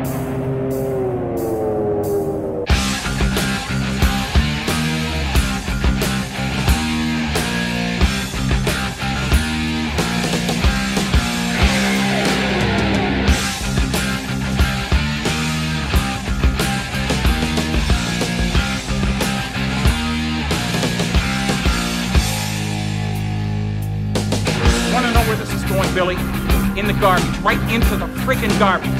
Want to know where this is going, Billy? In the garbage, right into the friggin' garbage.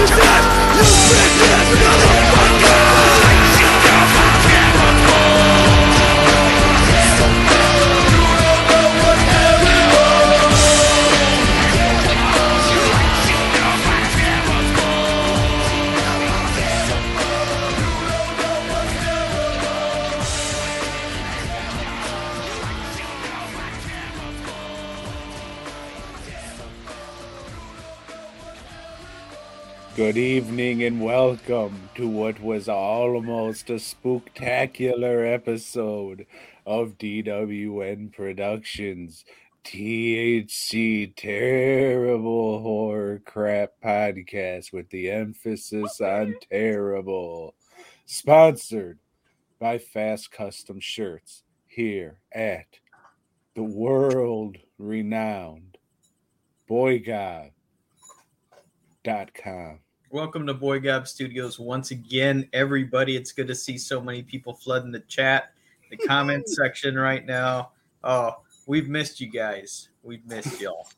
ass. You bitch ass motherfucker. Good evening and welcome to what was almost a spooktacular episode of DWN Productions THC Terrible Horror Crap Podcast with the emphasis on terrible. Sponsored by Fast Custom Shirts here at the world renowned BoyGob.com. Welcome to Boy Gob Studios once again, everybody. It's good to see so many people flooding the chat, the comment section right now. Oh, we've missed you guys. We've missed y'all.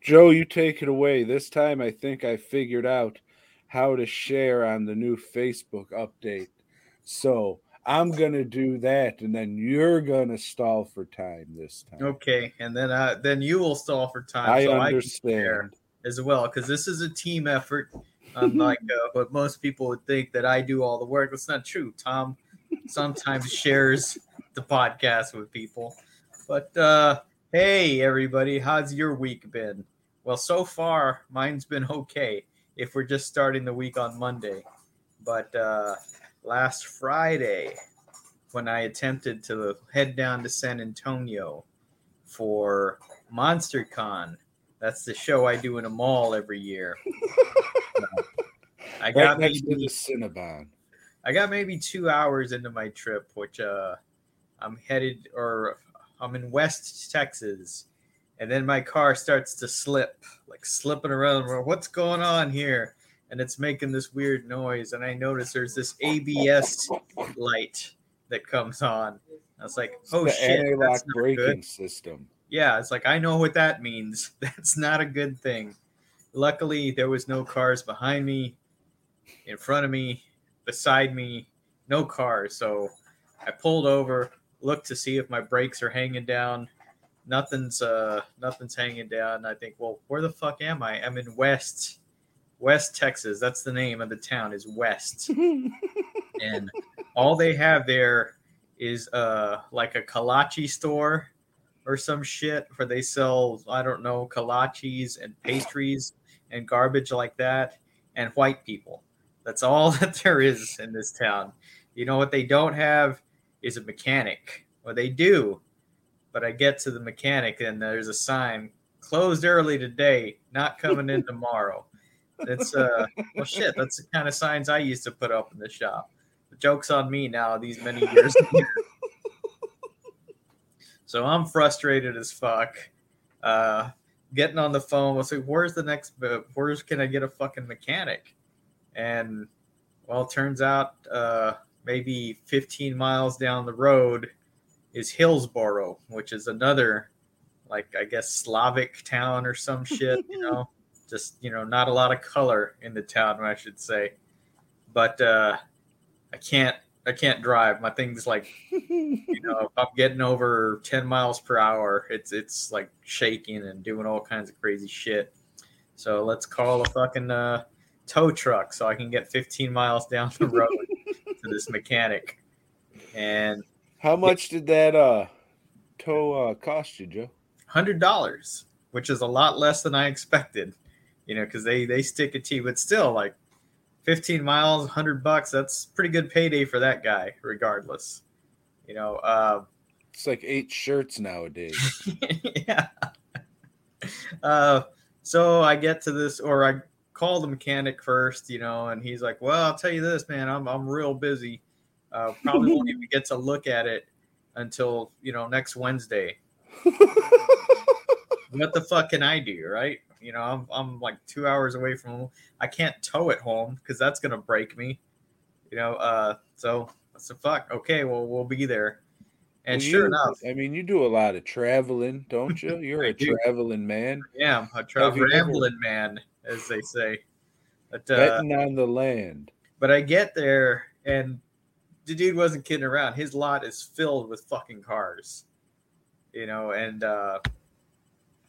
Joe, you take it away. This time I think I figured out how to share on the new Facebook update. So I'm going to do that and then you're going to stall for time this time. Okay, and then uh, then you will stall for time. I so I can share understand. As well because this is a team effort. Unlike uh, what most people would think that I do all the work. That's not true. Tom sometimes shares the podcast with people. But uh, hey, everybody, how's your week been? Well, so far, mine's been okay. If we're just starting the week on Monday, but uh, last Friday, when I attempted to head down to San Antonio for MonsterCon, that's the show I do in a mall every year. I Right got to maybe the Cinnabon. I got maybe two hours into my trip, which uh, I'm headed or I'm in West Texas, and then my car starts to slip, like slipping around. What's going on here? And it's making this weird noise, and I notice there's this ABS light that comes on. I was like, "Oh shit, anti-lock that's not braking good." system. Yeah, it's like I know what that means. That's not a good thing. Luckily, there was no cars behind me, in front of me, beside me, no cars. So I pulled over, looked to see if my brakes are hanging down. Nothing's uh nothing's hanging down. I think, well, where the fuck am I? I'm in West West Texas. That's the name of the town is West. and all they have there is uh like a kolache store or some shit where they sell I don't know kolaches and pastries and garbage like that and white people. That's all that there is in this town. You know what they don't have is a mechanic. Well, they do, but I get to the mechanic and there's a sign closed early today, not coming in tomorrow. It's uh well shit. That's the kind of signs I used to put up in the shop. The joke's on me now. These many years later. So I'm frustrated as fuck. Uh, getting on the phone, I was like, "Where's the next? uh, Where's can I get a fucking mechanic?" And well, it turns out uh, maybe 15 miles down the road is Hillsboro, which is another, like I guess Slavic town or some shit. You know, just you know, not a lot of color in the town, I should say. but uh, I can't. I can't drive. My thing's like, you know, I'm getting over 10 miles per hour, it's it's like shaking and doing all kinds of crazy shit. So let's call a fucking uh, tow truck so I can get 15 miles down the road to this mechanic. And How much did that uh tow uh cost you, Joe? hundred dollars, which is a lot less than I expected. You know, because they they stick it to you, but still, like fifteen miles, hundred bucks. That's pretty good payday for that guy, regardless. You know, uh, It's like eight shirts nowadays. yeah. Uh, so I get to this, or I call the mechanic first, you know, and he's like, "Well, I'll tell you this, man. I'm I'm real busy. Uh, probably won't even get to look at it until you know next Wednesday." what the fuck can I do, right? You know, I'm I'm like two hours away from home. I can't tow it home because that's gonna break me. You know, uh, so so fuck. Okay, well we'll be there. And Well, sure you- enough, I mean, you do a lot of traveling, don't you? You're a do. traveling man, yeah, a Have travel you man, as they say. But uh, betting on the land. but I get there and the dude wasn't kidding around. His lot is filled with fucking cars, you know, and uh,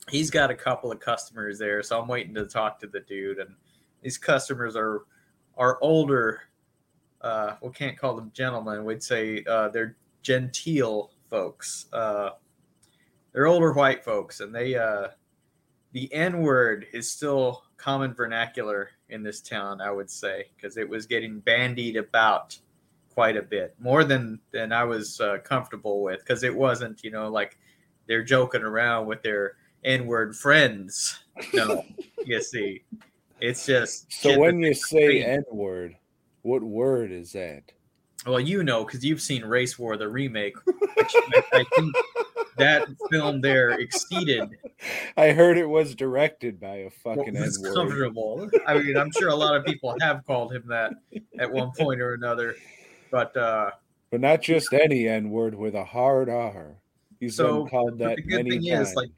he's got a couple of customers there. So I'm waiting to talk to the dude, and these customers are are older. Uh, we can't call them gentlemen. We'd say uh, they're genteel folks. Uh, they're older white folks, and they uh, the N word is still common vernacular in this town, I would say, because it was getting bandied about quite a bit more than than I was uh, comfortable with, because it wasn't, you know, like they're joking around with their N word friends. No, you see, it's just So when you say create. N word, what word is that? Well, you know, because you've seen Race War, the remake. Which I, I think that film there exceeded I heard it was directed by a what fucking N was word. comfortable. I mean, I'm sure a lot of people have called him that at one point or another. But uh, But not just any N word with a hard R. He's So, been called that the good many thing times. is, like,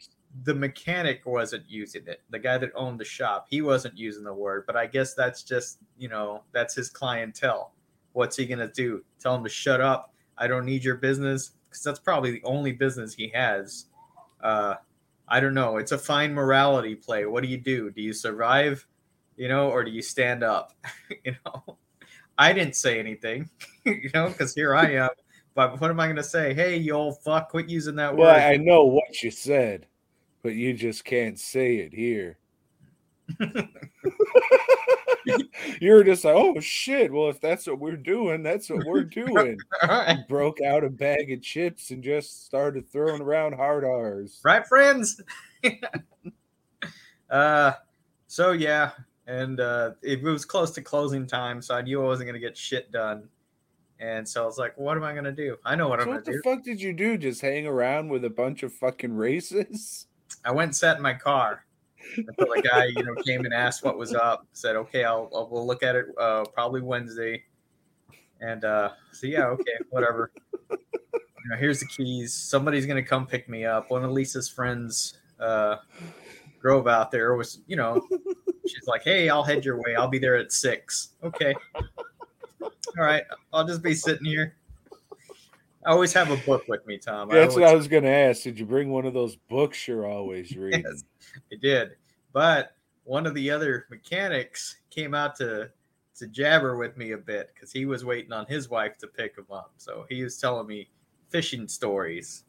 the mechanic wasn't using it. The guy that owned the shop, he wasn't using the word. But I guess that's just, you know, that's his clientele. What's he gonna do? Tell him to shut up? I don't need your business because that's probably the only business he has. Uh, I don't know. It's a fine morality play. What do you do? Do you survive, you know, or do you stand up? you know, I didn't say anything, you know, because here I am. But what am I going to say? Hey, you old fuck, quit using that well, word. I know what you said, but you just can't say it here. You're just like, oh shit. Well, if that's what we're doing, that's what we're doing. Right. Broke out a bag of chips and just started throwing around hard R's. right, friends? uh, so yeah, and uh, it was close to closing time, so I knew I wasn't going to get shit done. And so I was like, what am I going to do? I know what So I'm going to do. what the fuck did you do? Just hang around with a bunch of fucking racists? I went and sat in my car until the guy, you know, came and asked what was up. Said, okay, I'll, I'll we'll look at it uh, probably Wednesday. And uh, so yeah, okay, whatever. You know, here's the keys. Somebody's gonna come pick me up. One of Lisa's friends uh, drove out there. Was you know, she's like, hey, I'll head your way. I'll be there at six. Okay. All right, I'll just be sitting here. I always have a book with me, Tom. I That's what I was gonna ask. Did you bring one of those books you're always reading? Yes, it did. But one of the other mechanics came out to to jabber with me a bit because he was waiting on his wife to pick him up. So he was telling me fishing stories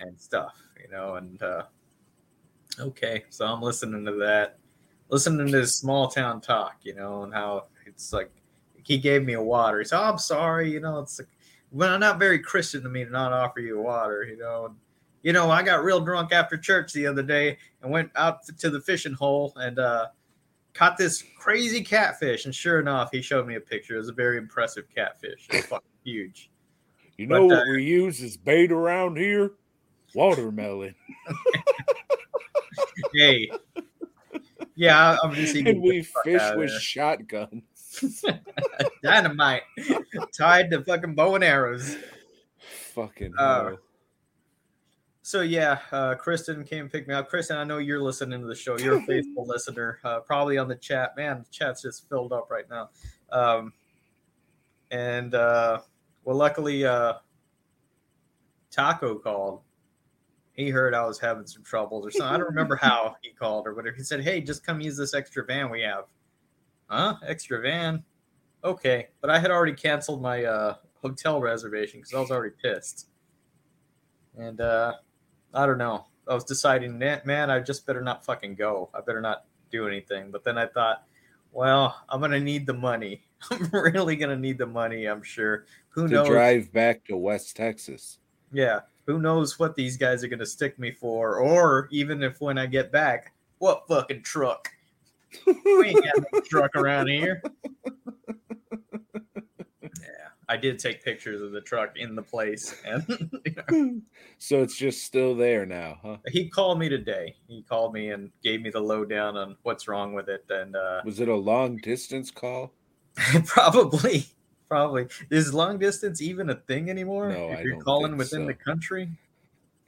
and stuff, you know. And uh, okay, so I'm listening to that, listening to his small town talk, you know, and how it's like he gave me a water. He said, oh, "I'm sorry, you know, it's like, well, not very Christian to me to not offer you water, you know." You know, I got real drunk after church the other day and went out to the fishing hole and uh, caught this crazy catfish. And sure enough, he showed me a picture. It was a very impressive catfish. It was fucking huge. You know But, what uh, we use as bait around here? Watermelon. Hey, yeah, I'm just eating and we fish with there. shotguns. dynamite tied to fucking bow and arrows. Fucking Uh, hell. So yeah, uh, Kristen came pick me up. Kristen, I know you're listening to the show. You're a faithful listener, uh, probably on the chat. Man, the chat's just filled up right now. Um, and uh, well, luckily, uh, Taco called. He heard I was having some troubles or something. I don't remember how he called or whatever. He said, "Hey, just come use this extra van we have." Huh? Extra van? Okay, but I had already canceled my uh, hotel reservation because I was already pissed. And uh, I don't know. I was deciding, man, man, I just better not fucking go. I better not do anything. But then I thought, well, I'm gonna need the money. I'm really gonna need the money. I'm sure. Who knows? to knows? drive back to West Texas. Yeah. Who knows what these guys are gonna stick me for, or even if when I get back, what fucking truck? We ain't got no truck around here. Yeah, I did take pictures of the truck in the place, and So it's just still there now, huh? he called me today. He called me and gave me the lowdown on what's wrong with it, and uh, Was it a long distance call? probably, probably is long distance even a thing anymore? No, if I you're don't calling think within so. the country,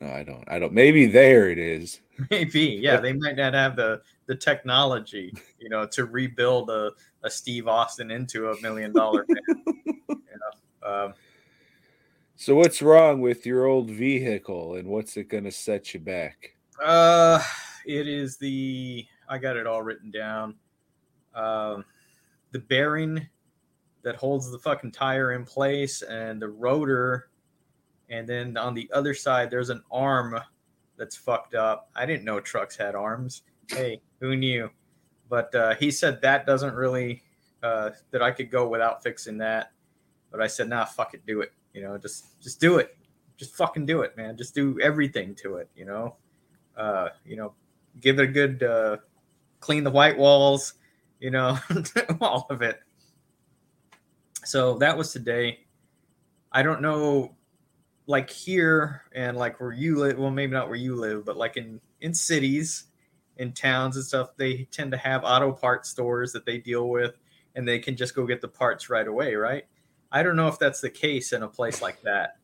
No, I don't. I don't. Maybe there it is. maybe. Yeah, they might not have the the technology, you know, to rebuild a, a Steve Austin into a million dollar man. you know? um, So what's wrong with your old vehicle and what's it going to set you back? Uh, it is the I got it all written down. Um, the bearing that holds the fucking tire in place and the rotor, and then on the other side there's an arm that's fucked up. I didn't know trucks had arms. Hey, who knew? But uh, he said that doesn't really uh, that I could go without fixing that. But I said, nah, fuck it, do it. You know, just just do it. Just fucking do it, man. Just do everything to it. You know, uh, you know, give it a good uh, clean the white walls. You know, all of it. So that was today. I don't know, like here and like where you live. Well, maybe not where you live, but like in in cities, in towns and stuff, they tend to have auto parts stores that they deal with, and they can just go get the parts right away, right? I don't know if that's the case in a place like that,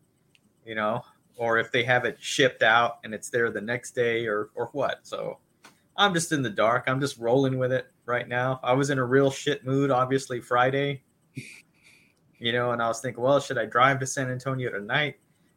you know, or if they have it shipped out and it's there the next day or or what. So I'm just in the dark. I'm just rolling with it right now. I was in a real shit mood, obviously Friday, you know, and I was thinking, well, should I drive to San Antonio tonight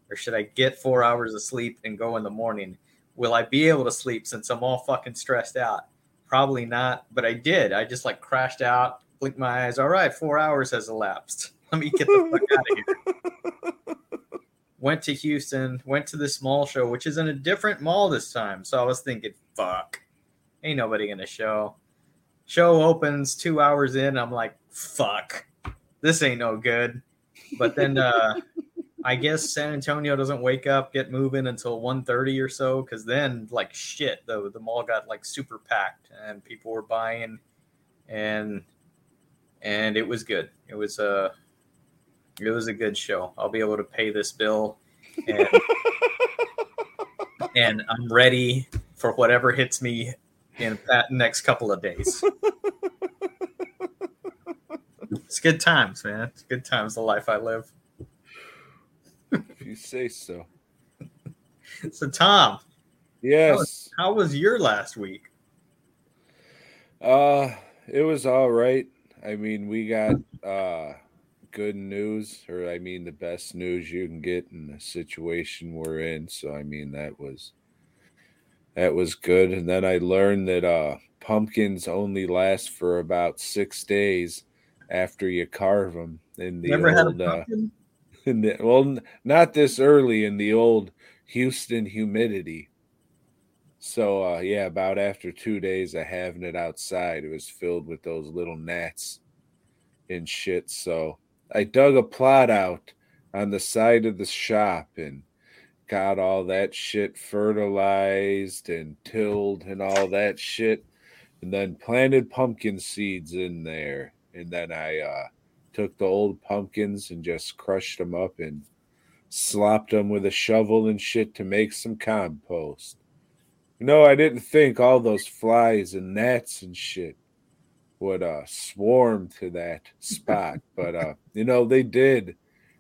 or should I get four hours of sleep and go in the morning? Will I be able to sleep since I'm all fucking stressed out? Probably not, but I did. I just like crashed out, blinked my eyes. All right, four hours has elapsed. Let me get the fuck out of here. Went to Houston, went to this mall show, which is in a different mall this time. So I was thinking, fuck, ain't nobody gonna show. Show opens two hours in. I'm like, fuck, this ain't no good. But then uh, I guess San Antonio doesn't wake up, get moving until 1.30 or so, because then like shit, the the mall got like super packed and people were buying, and and it was good. It was a it was a good show. I'll be able to pay this bill, and and I'm ready for whatever hits me in that next couple of days. It's good times, man. It's good times. The life I live. If you say so. So, Tom, Yes. how was your last week? Uh it was all right. I mean, we got uh good news or I mean the best news you can get in the situation we're in. So I mean that was that was good. And then I learned that uh pumpkins only last for about 6 days after you carve them in the Never had a old uh, pumpkin? in well not this early in the old Houston humidity. So uh yeah, about after 2 days of having it outside, it was filled with those little gnats and shit. So I dug a plot out on the side of the shop and got all that shit fertilized and tilled and all that shit and then planted pumpkin seeds in there and then I uh took the old pumpkins and just crushed them up and slopped them with a shovel and shit to make some compost. No, I didn't think all those flies and gnats and shit would uh swarm to that spot, but uh you know they did.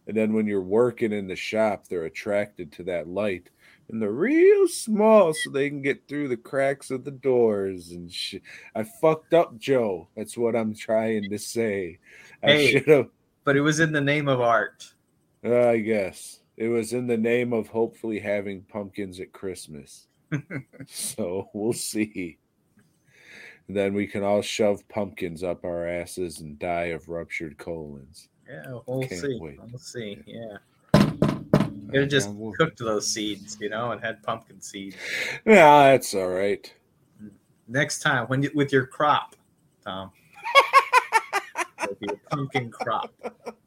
And then when you're working in the shop, they're attracted to that light and they're real small so they can get through the cracks of the doors and shit. I fucked up, Joe. That's what I'm trying to say. Hey. should have But it was in the name of art. I guess it was in the name of hopefully having pumpkins at Christmas. so we'll see. Then we can all shove pumpkins up our asses and die of ruptured colons. Yeah, we'll Can't see. wait. We'll see. Yeah. Could have just we'll- cooked those seeds, you know, and had pumpkin seeds. Yeah, that's all right. Next time, when you, with your crop, Tom. It'll be a pumpkin crop.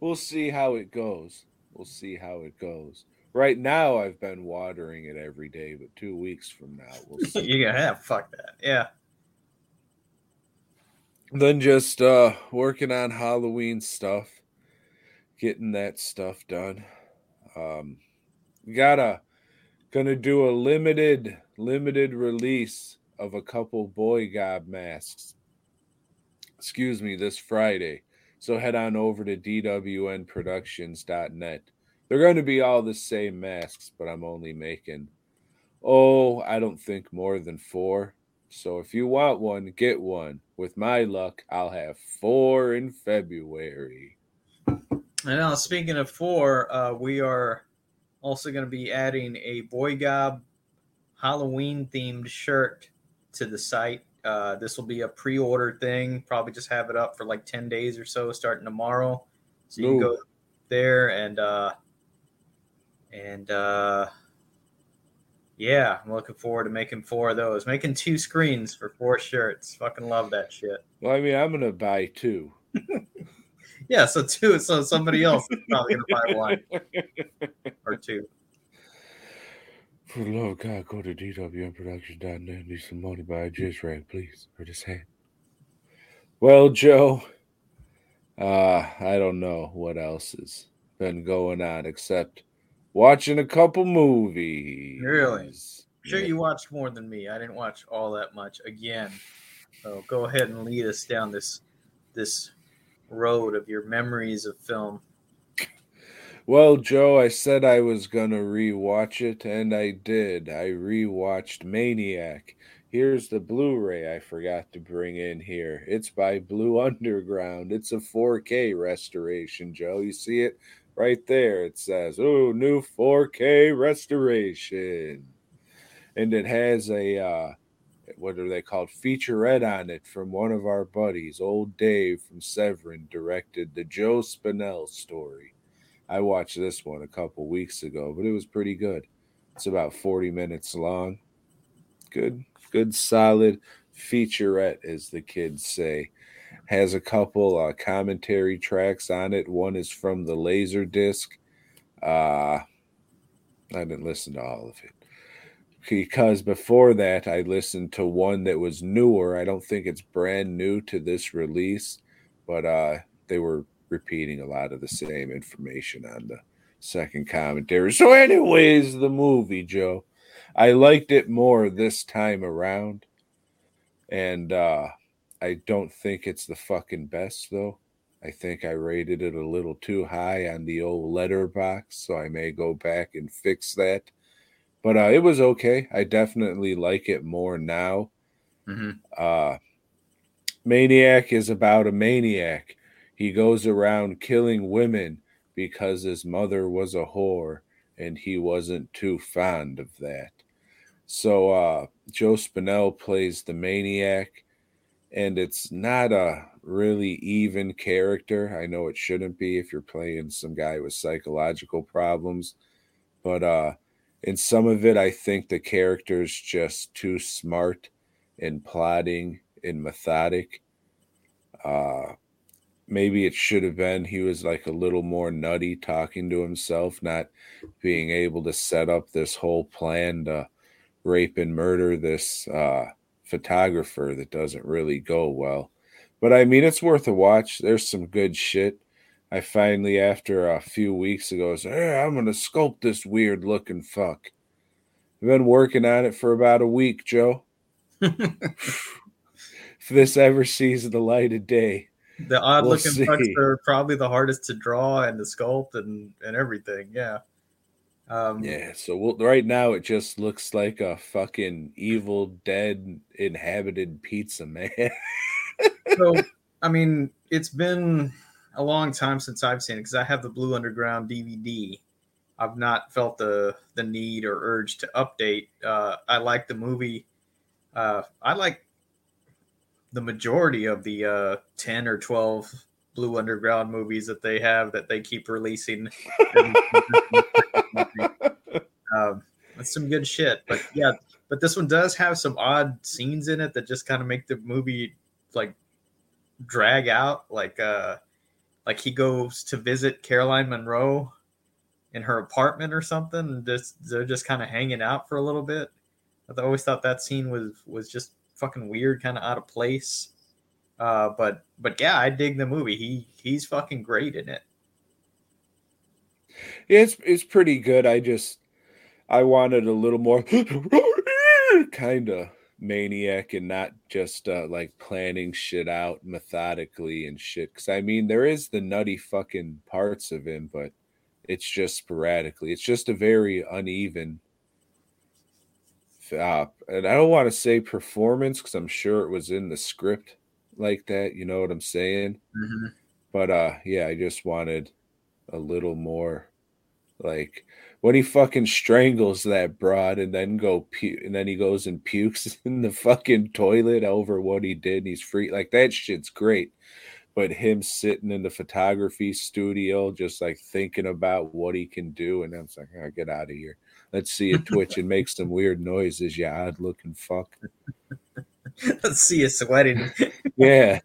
We'll see how it goes. We'll see how it goes. Right now, I've been watering it every day, but two weeks from now, we'll see. you gotta have fuck that. Yeah. then just uh working on Halloween stuff, getting that stuff done. Um gotta gonna do a limited limited release of a couple boy gob masks. Excuse me, this Friday. So head on over to dwnproductions.net. They're going to be all the same masks, but I'm only making oh, I don't think more than 4. So if you want one, get one. With my luck, I'll have four in February. And now, speaking of four, uh, we are also going to be adding a Boy Gob Halloween themed shirt to the site. Uh, this will be a pre order thing. Probably just have it up for like 10 days or so starting tomorrow. So you can go there and, uh, and, uh, yeah, I'm looking forward to making four of those. Making two screens for four shirts. Fucking love that shit. Well, I mean, I'm going to buy two. Yeah, so two. So somebody else is probably gonna buy one or two. For the love of God, go to dwnproduction.net and do some money buy a jizz rag, please, or this hand. Well, Joe, uh, I don't know what else has been going on except watching a couple movies. Really? Sure, Yeah. you watched more than me. I didn't watch all that much again. So go ahead and lead us down this this road of your memories of film. Well, Joe, I said I was going to rewatch it, and I did. I rewatched Maniac. Here's the Blu ray I forgot to bring in here. It's by Blue Underground. It's a 4K restoration, Joe. You see it right there. It says, Oh, new 4K restoration. And it has a, uh, what are they called? Featurette on it from one of our buddies, old Dave from Severin, directed the Joe Spinell story. I watched this one a couple weeks ago, but it was pretty good. It's about 40 minutes long. Good, good, solid featurette, as the kids say. Has a couple uh, commentary tracks on it. One is from the laser disc. Uh, I didn't listen to all of it because before that, I listened to one that was newer. I don't think it's brand new to this release, but uh, they were repeating a lot of the same information on the second commentary. So, anyways, the movie, Joe, I liked it more this time around, and uh, I don't think it's the fucking best though. I think I rated it a little too high on the old letterbox, so I may go back and fix that. But uh, it was okay. I definitely like it more now. Mm-hmm. Uh, Maniac is about a maniac. He goes around killing women because his mother was a whore and he wasn't too fond of that. So uh, Joe Spinell plays the maniac, and it's not a really even character. I know it shouldn't be if you're playing some guy with psychological problems, but uh, in some of it, I think the character's just too smart and plotting and methodic. Uh, maybe it should have been he was like a little more nutty talking to himself, not being able to set up this whole plan to rape and murder this uh, photographer that doesn't really go well. But I mean, it's worth a watch. There's some good shit. I finally, after a few weeks ago, said, hey, I'm going to sculpt this weird looking fuck. I've been working on it for about a week, Joe. if this ever sees the light of day, The odd We'll looking see. fucks are probably the hardest to draw and to sculpt and and everything. Yeah. Um, yeah. So we'll, right now, it just looks like a fucking evil, dead, inhabited pizza man. so I mean, it's been a long time since I've seen it because I have the Blue Underground DVD. I've not felt the the need or urge to update. Uh, I like the movie. Uh, I like the majority of the uh, ten or twelve Blue Underground movies that they have that they keep releasing. um, that's some good shit. But yeah, but this one does have some odd scenes in it that just kind of make the movie like drag out. Like uh, like he goes to visit Caroline Munro in her apartment or something, and just they're just kind of hanging out for a little bit. I always thought that scene was was just fucking weird, kind of out of place. Uh, but but yeah, I dig the movie. He he's fucking great in it. It's it's pretty good. I just I wanted a little more kind of maniac and not just uh, like planning shit out methodically and shit. Because I mean, there is the nutty fucking parts of him, but it's just sporadically. It's just a very uneven. Uh, and I don't want to say performance because I'm sure it was in the script like that. You know what I'm saying? Mm-hmm. But uh, yeah, I just wanted a little more like when he fucking strangles that broad and then go pu- and then he goes and pukes in the fucking toilet over what he did and he's free like that shit's great but him sitting in the photography studio just like thinking about what he can do and i'm like oh, get out of here let's see it twitch and make some weird noises you odd looking fuck Let's see you sweating. yeah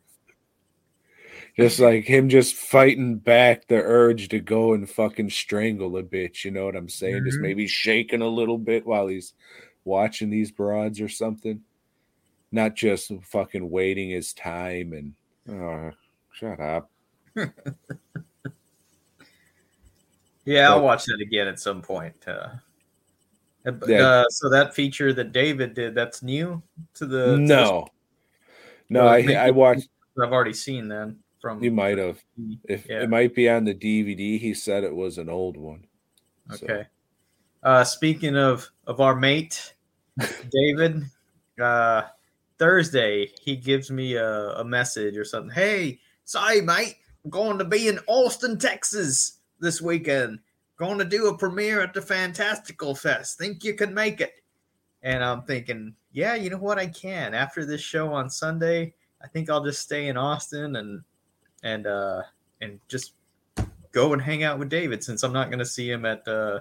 just like him just fighting back the urge to go and fucking strangle a bitch. You know what I'm saying? Just Mhm. maybe shaking a little bit while he's watching these broads or something. Not just fucking waiting his time and oh, shut up. Yeah, I'll watch that again at some point. Uh, Yeah. uh, so that feature that David did, that's new to the. to no, no, I I watched. I've already seen then from. You might have. If Yeah. it might be on the DVD, he said it was an old one. So- Okay. Uh, speaking of of our mate, David, uh, Thursday he gives me a, a message or something. Hey, sorry, mate, I'm going to be in Austin, Texas this weekend. Going to do a premiere at the Fantastical Fest. Think you can make it? And I'm thinking, yeah, you know what, I can. After this show on Sunday, I think I'll just stay in Austin and and uh and just go and hang out with David since I'm not going to see him at uh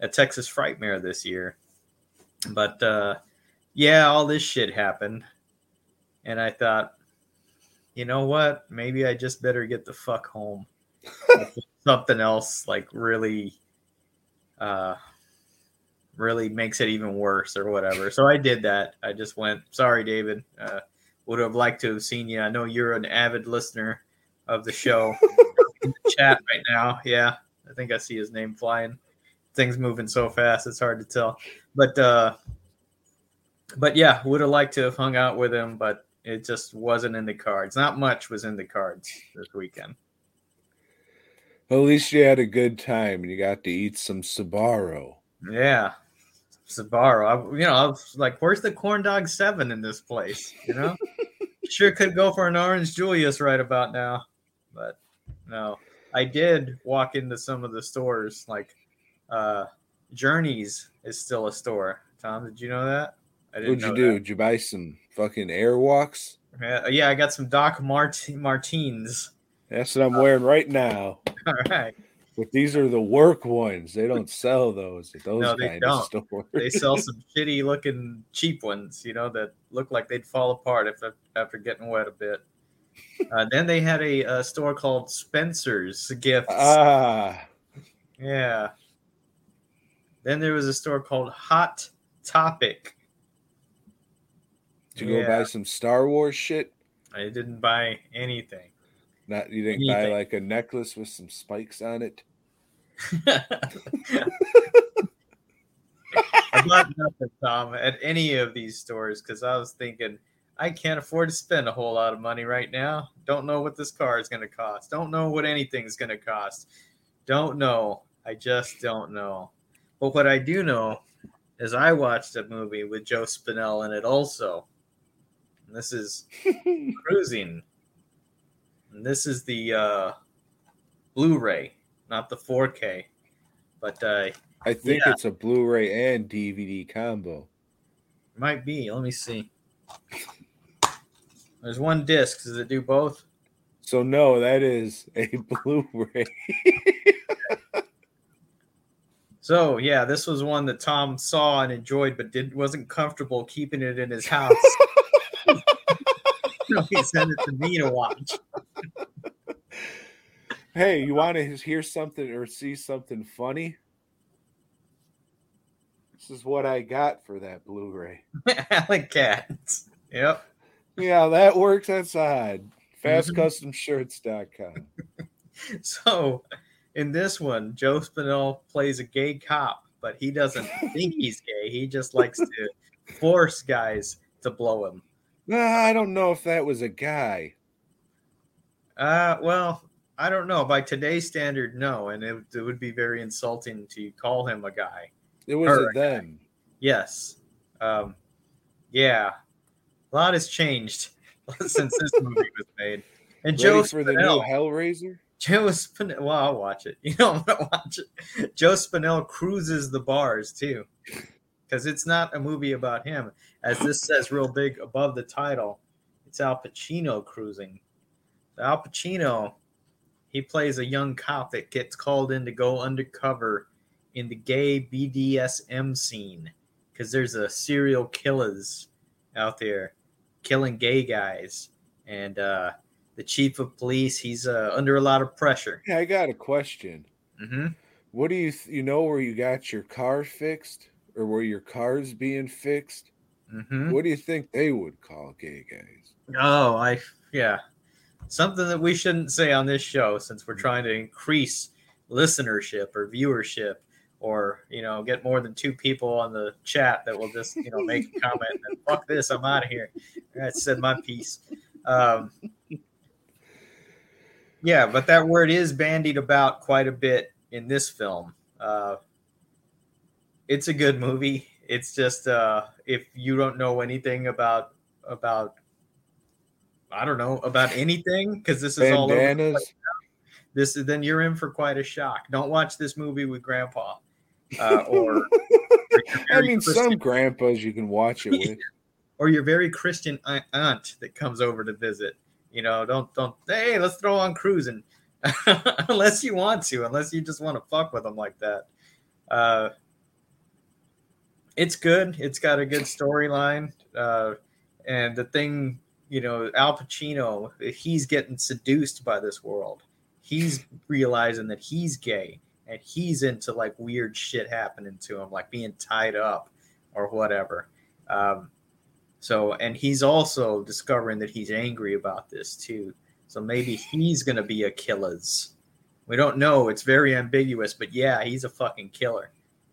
at Texas Frightmare this year. But uh, yeah, all this shit happened, and I thought, you know what? Maybe I just better get the fuck home. Something else like really, uh, really makes it even worse or whatever. So I did that. I just went. Sorry, David. Uh, would have liked to have seen you. I know you're an avid listener of the show. In the chat right now, yeah. I think I see his name flying things moving so fast it's hard to tell but uh but yeah would have liked to have hung out with him but it just wasn't in the cards not much was in the cards this weekend Well, at least you had a good time and you got to eat some Sbarro. yeah Sbarro, I, you know, I was like, "Where's the corn dog seven in this place?" You know, sure could go for an orange Julius right about now, but no. I did walk into some of the stores, like uh Journeys is still a store. Tom, did you know that? I didn't. What'd you do? that. Did you buy some fucking airwalks? Yeah, yeah, I got some Doc Mart- Martins. That's what I'm wearing right now. All right. But these are the work ones. They don't sell those at those No, they kind don't. of stores. They sell some shitty looking cheap ones, you know, that look like they'd fall apart if after getting wet a bit. Uh, then they had a, a store called Spencer's Gifts. ah, yeah. Then there was a store called Hot Topic. did you go buy some Star Wars shit? I didn't buy anything. Not you didn't buy like a necklace with some spikes on it. I bought nothing, Tom, at any of these stores because I was thinking I can't afford to spend a whole lot of money right now. Don't know what this car is going to cost. Don't know what anything's going to cost. Don't know. I just don't know. But what I do know is I watched a movie with Joe Spinell in it also. And this is Cruising. And this is the uh Blu-ray, not the 4K. But uh, I think Yeah. it's a Blu-ray and DVD combo. might be. Let me see. There's one disc. Does it do both? So no, that is a Blu-ray. So yeah, this was one that Tom saw and enjoyed, but did wasn't comfortable keeping it in his house. so he sent it to me to watch. Hey, you want to hear something or see something funny? This is what I got for that Blu-ray. Alley cats. Yep. Yeah, that works outside. FastCustomShirts.com. So in this one, Joe Spinell plays a gay cop, but he doesn't think he's gay. He just likes to force guys to blow him. Nah, I don't know if that was a guy. Uh, well, I don't know. By today's standard, no, and it, it would be very insulting to call him a guy. It was a a them. Yes. Um, yeah. A lot has changed since this movie was made. And Ready Joe for the new Spinell, Hellraiser? Joe Spinell, well, I'll watch it. You know, I'm gonna watch it. Joe Spinell cruises the bars too, because it's not a movie about him, as this says real big above the title. It's Al Pacino cruising. Al Pacino, he plays a young cop that gets called in to go undercover in the gay BDSM scene because there's a serial killers out there killing gay guys, and uh, the chief of police he's uh, under a lot of pressure. Hey, I got a question. hmm What do you th- you know where you got your car fixed or where your car's being fixed? hmm What do you think they would call gay guys? Oh, I yeah, something that we shouldn't say on this show since we're trying to increase listenership or viewership, or you know, get more than two people on the chat that will just you know make a comment and fuck this, I'm out of here. I said my piece. Um, yeah, but that word is bandied about quite a bit in this film. Uh, it's a good movie. It's just uh, if you don't know anything about about I don't know about anything because this is all over. This is then you're in for quite a shock. Don't watch this movie with Grandpa, uh, or I mean, some grandpas you can watch it with. or your very Christian aunt- aunt that comes over to visit. You know, don't don't hey, let's throw on cruising, unless you want to, unless you just want to fuck with them like that. Uh, it's good. It's got a good storyline, uh, and the thing, you know, Al Pacino, he's getting seduced by this world. He's realizing that he's gay and he's into like weird shit happening to him, like being tied up or whatever. Um, so, and he's also discovering that he's angry about this too. So maybe he's gonna be a. We don't know. It's very ambiguous, but yeah, he's a fucking killer.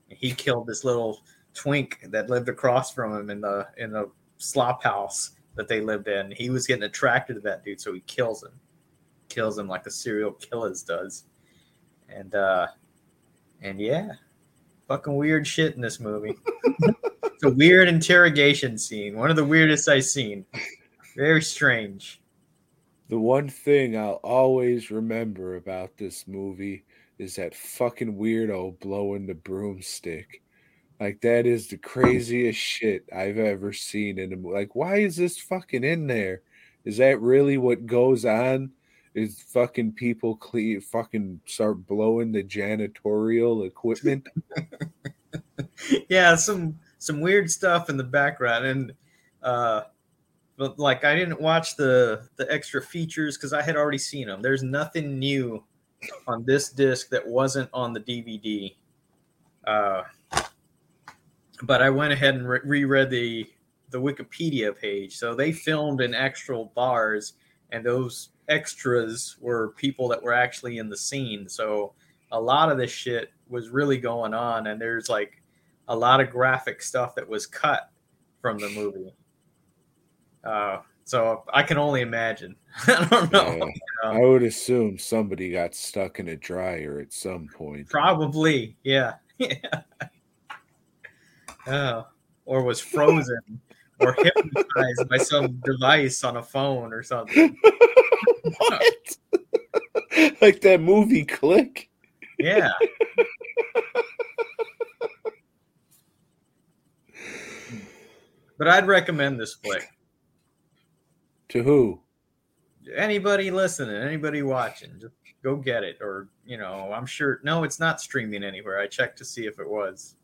He killed this little twink that lived across from him in the in the slop house that they lived in. He was getting attracted to that dude, so he kills him. Kills him like the serial killers does. And uh and yeah, fucking weird shit in this movie. it's a weird interrogation scene. One of the weirdest I've seen. Very strange. The one thing I'll always remember about this movie is that fucking weirdo blowing the broomstick. Like that is the craziest shit I've ever seen in a movie. Like, why is this fucking in there? Is that really what goes on? Is fucking people cle- fucking start blowing the janitorial equipment? yeah, some some weird stuff in the background, and uh, but like I didn't watch the the extra features because I had already seen them. There's nothing new on this disc that wasn't on the DVD. Uh, but I went ahead and re- reread the the Wikipedia page. So they filmed in actual bars, and those extras were people that were actually in the scene. So a lot of this shit was really going on, and there's like a lot of graphic stuff that was cut from the movie. Uh, so I can only imagine. I don't know. Yeah. I would assume somebody got stuck in a dryer at some point. Probably, yeah, yeah. Oh, or was frozen or hypnotized by some device on a phone or something. what? like that movie Click. Yeah. but I'd recommend this flick. To who? Anybody listening, anybody watching, just go get it. Or, you know, I'm sure. No, it's not streaming anywhere. I checked to see if it was.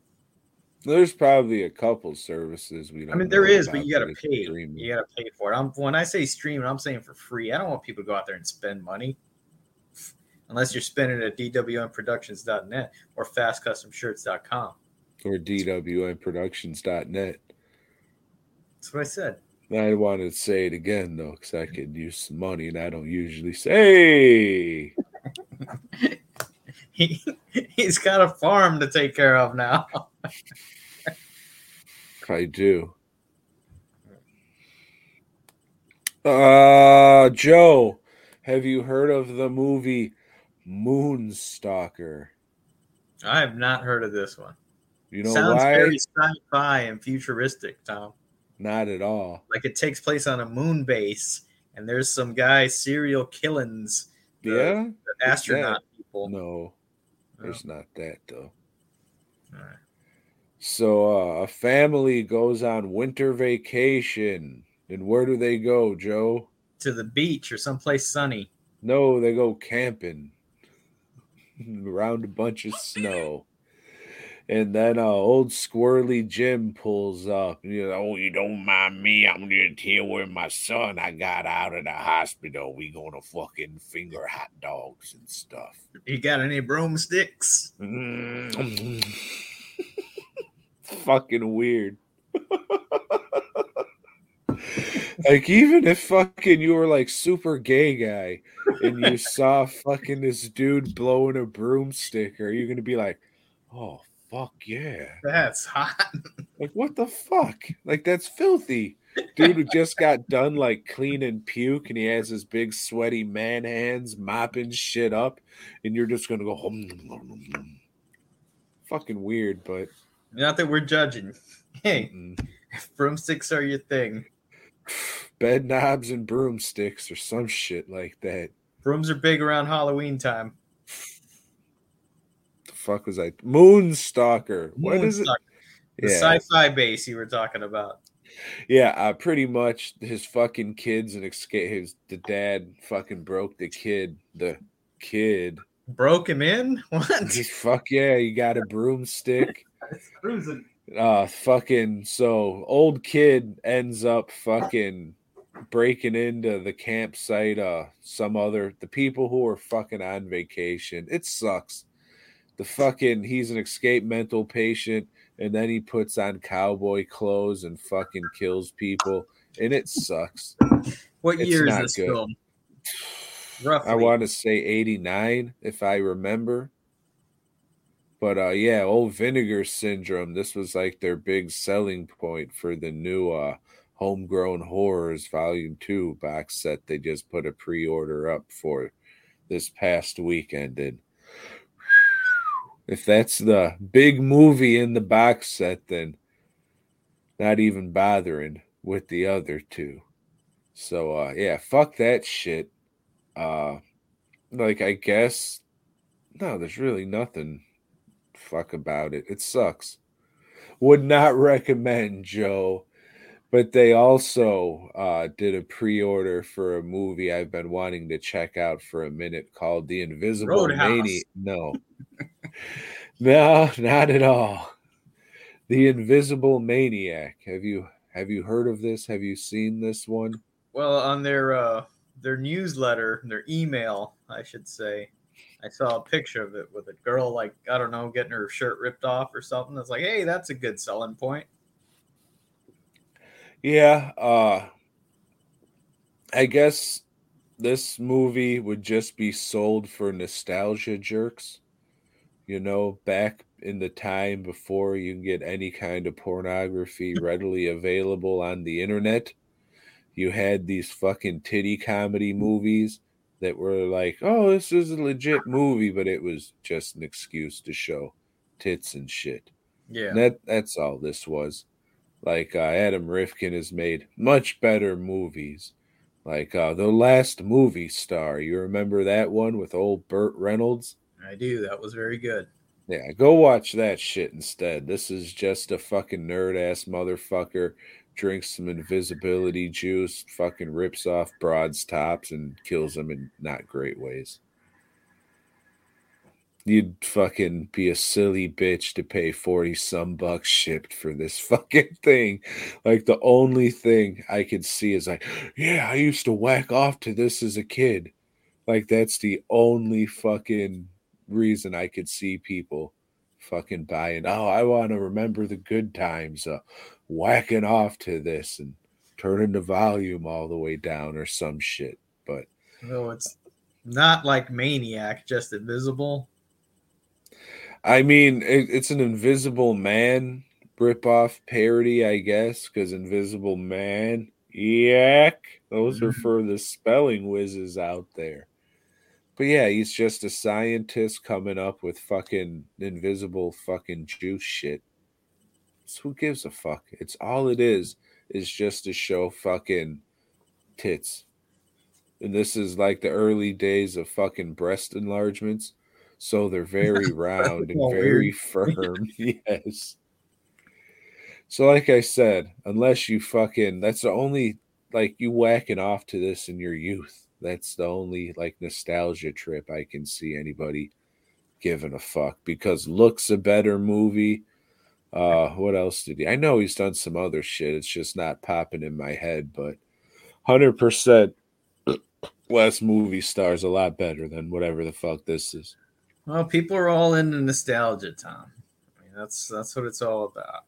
There's probably a couple services we don't. I mean, there is, but you got to pay. streaming. You got to pay for it. I'm, when I say streaming, I'm saying for free. I don't want people to go out there and spend money unless you're spending it at dwnproductions.net or fastcustomshirts.com. Or DWNProductions.net. That's what I said. I want to say it again though, because I could use some money, and I don't usually say. He, he's got a farm to take care of now. I do. Uh, Joe, have you heard of the movie Moonstalker? I have not heard of this one. You know Sounds why? very sci-fi and futuristic, Tom. Not at all. Like it takes place on a moon base, and there's some guy serial killings. the- Yeah? the astronaut people. No, No. there's not that though. Alright. So uh, a family goes on winter vacation. And where do they go, Joe? To the beach or someplace sunny. No, they go camping around a bunch of snow. And then uh, old squirrely Jim pulls up. You know, oh, you don't mind me? I'm just here with my son I got out of the hospital. We gonna fucking finger hot dogs and stuff. You got any broomsticks? Mm. fucking weird. like even if fucking you were like super gay guy and you saw fucking this dude blowing a broomstick, are you gonna be like, oh fuck yeah? That's hot. Like what the fuck? Like that's filthy. Dude who just got done like cleaning puke and he has his big sweaty man hands mopping shit up, and you're just gonna go home. Fucking weird, but Not that we're judging. Hey, mm, if broomsticks are your thing. bed knobs and broomsticks or some shit like that. Brooms are big around Halloween time. The fuck was I? Moonstalker. What is it? Moonstock, The Yeah, sci-fi base you were talking about. yeah. Uh, pretty much his fucking kids and escape. His the dad fucking broke the kid. The kid. Broke him in? What? He's fuck yeah. You got a broomstick. Cruising. uh fucking so old kid ends up fucking breaking into the campsite uh some other the people who are fucking on vacation it sucks the fucking he's an escape mental patient and then he puts on cowboy clothes and fucking kills people and it sucks What It's year is this good. film? Roughly. i want to say 89 if i remember but uh yeah old vinegar syndrome this was like their big selling point for the new uh homegrown horrors volume 2 box set they just put a pre-order up for this past weekend and if that's the big movie in the box set then not even bothering with the other two. So uh yeah fuck that shit. Uh like i guess no there's really nothing fuck about it. It sucks. Would not recommend joe. But they also uh did a pre-order for a movie i've been wanting to check out for a minute called the invisible Roadhouse. No no not at all the invisible maniac have you have you heard of this have you seen this one Well, on their uh their newsletter, their email, I should say, I saw a picture of it with a girl like I don't know, getting her shirt ripped off or something. It's like, hey, that's a good selling point. Yeah, uh I guess this movie would just be sold for nostalgia jerks. You know, back in the time before you can get any kind of pornography readily available on the internet, you had these fucking titty comedy movies that were like, "Oh, this is a legit movie," but it was just an excuse to show tits and shit. Yeah. And that that's all this was. Like uh, Adam Rifkin has made much better movies, Like uh the last movie star. You remember that one with old Burt Reynolds? I do. That was very good. Yeah, go watch that shit instead. This is just a fucking nerd ass motherfucker drinks some invisibility juice, fucking rips off broads tops and kills them in not great ways. You'd fucking be a silly bitch to pay 40 some bucks shipped for this fucking thing. Like the only thing I could see is like, yeah, I used to whack off to this as a kid. Like that's the only fucking reason I could see people fucking buying. Oh, I want to remember the good times, uh, whacking off to this and turning the volume all the way down or some shit. But No, it's not like Maniac, just invisible. I mean, it, it's an Invisible Man ripoff parody, I guess, because Invisible Man, yak. Those are Mhm. for the spelling whizzes out there. But yeah, he's just a scientist coming up with fucking invisible fucking juice shit. So who gives a fuck? It's all it is, is just to show fucking tits. And this is like the early days of fucking breast enlargements. So they're very round and very firm. yes. So, like I said, unless you fucking, that's the only, like, you whacking off to this in your youth. That's the only, like, nostalgia trip I can see anybody giving a fuck because looks a better movie. Uh, what else did he? I know he's done some other shit. It's just not popping in my head, but 100% last movie stars a lot better than whatever the fuck this is. Well, people are all into nostalgia, Tom. I mean, that's that's what it's all about.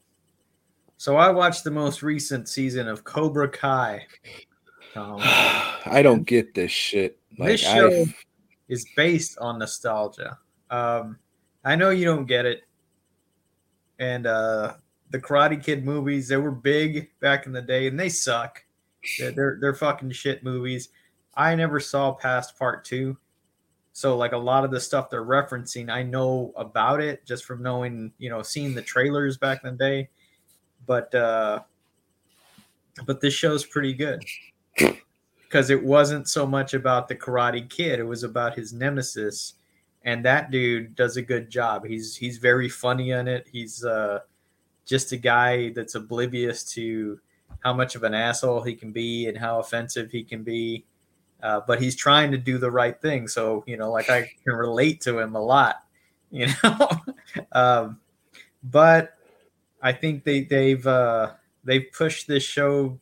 So I watched the most recent season of Cobra Kai. Tom I don't get this shit. Like, This show- I've- is based on nostalgia. Um, I know you don't get it, and uh, the Karate Kid movies they were big back in the day, and they suck. They're they're, they're fucking shit movies. I never saw past part two, so like a lot of the stuff they're referencing, I know about it just from knowing, you know, seeing the trailers back in the day. But uh, but this show's pretty good because it wasn't so much about the Karate Kid; it was about his nemesis, and that dude does a good job. He's he's very funny on it. He's uh, just a guy that's oblivious to how much of an asshole he can be and how offensive he can be. Uh, but he's trying to do the right thing. So you know, like I can relate to him a lot. You know, um, but I think they they've uh, they've pushed this show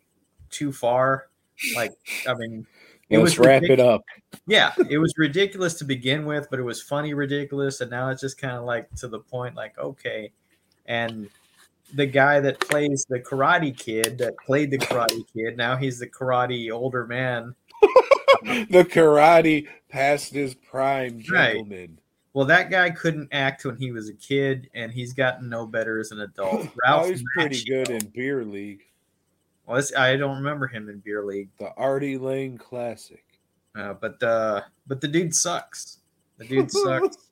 too far. Like, I mean, it let's was wrap it up. yeah, it was ridiculous to begin with, but it was funny ridiculous, and now it's just kind of like to the point, like okay. And the guy that plays the Karate Kid, that played the Karate Kid, now he's the Karate older man. the karate past his prime, Right. gentlemen. Well, that guy couldn't act when he was a kid, and he's gotten no better as an adult. Oh, Ralph he's pretty good in beer league, Well, I don't remember him in Beer League, the Artie Lane Classic. uh, but uh, but the dude sucks. The dude sucks.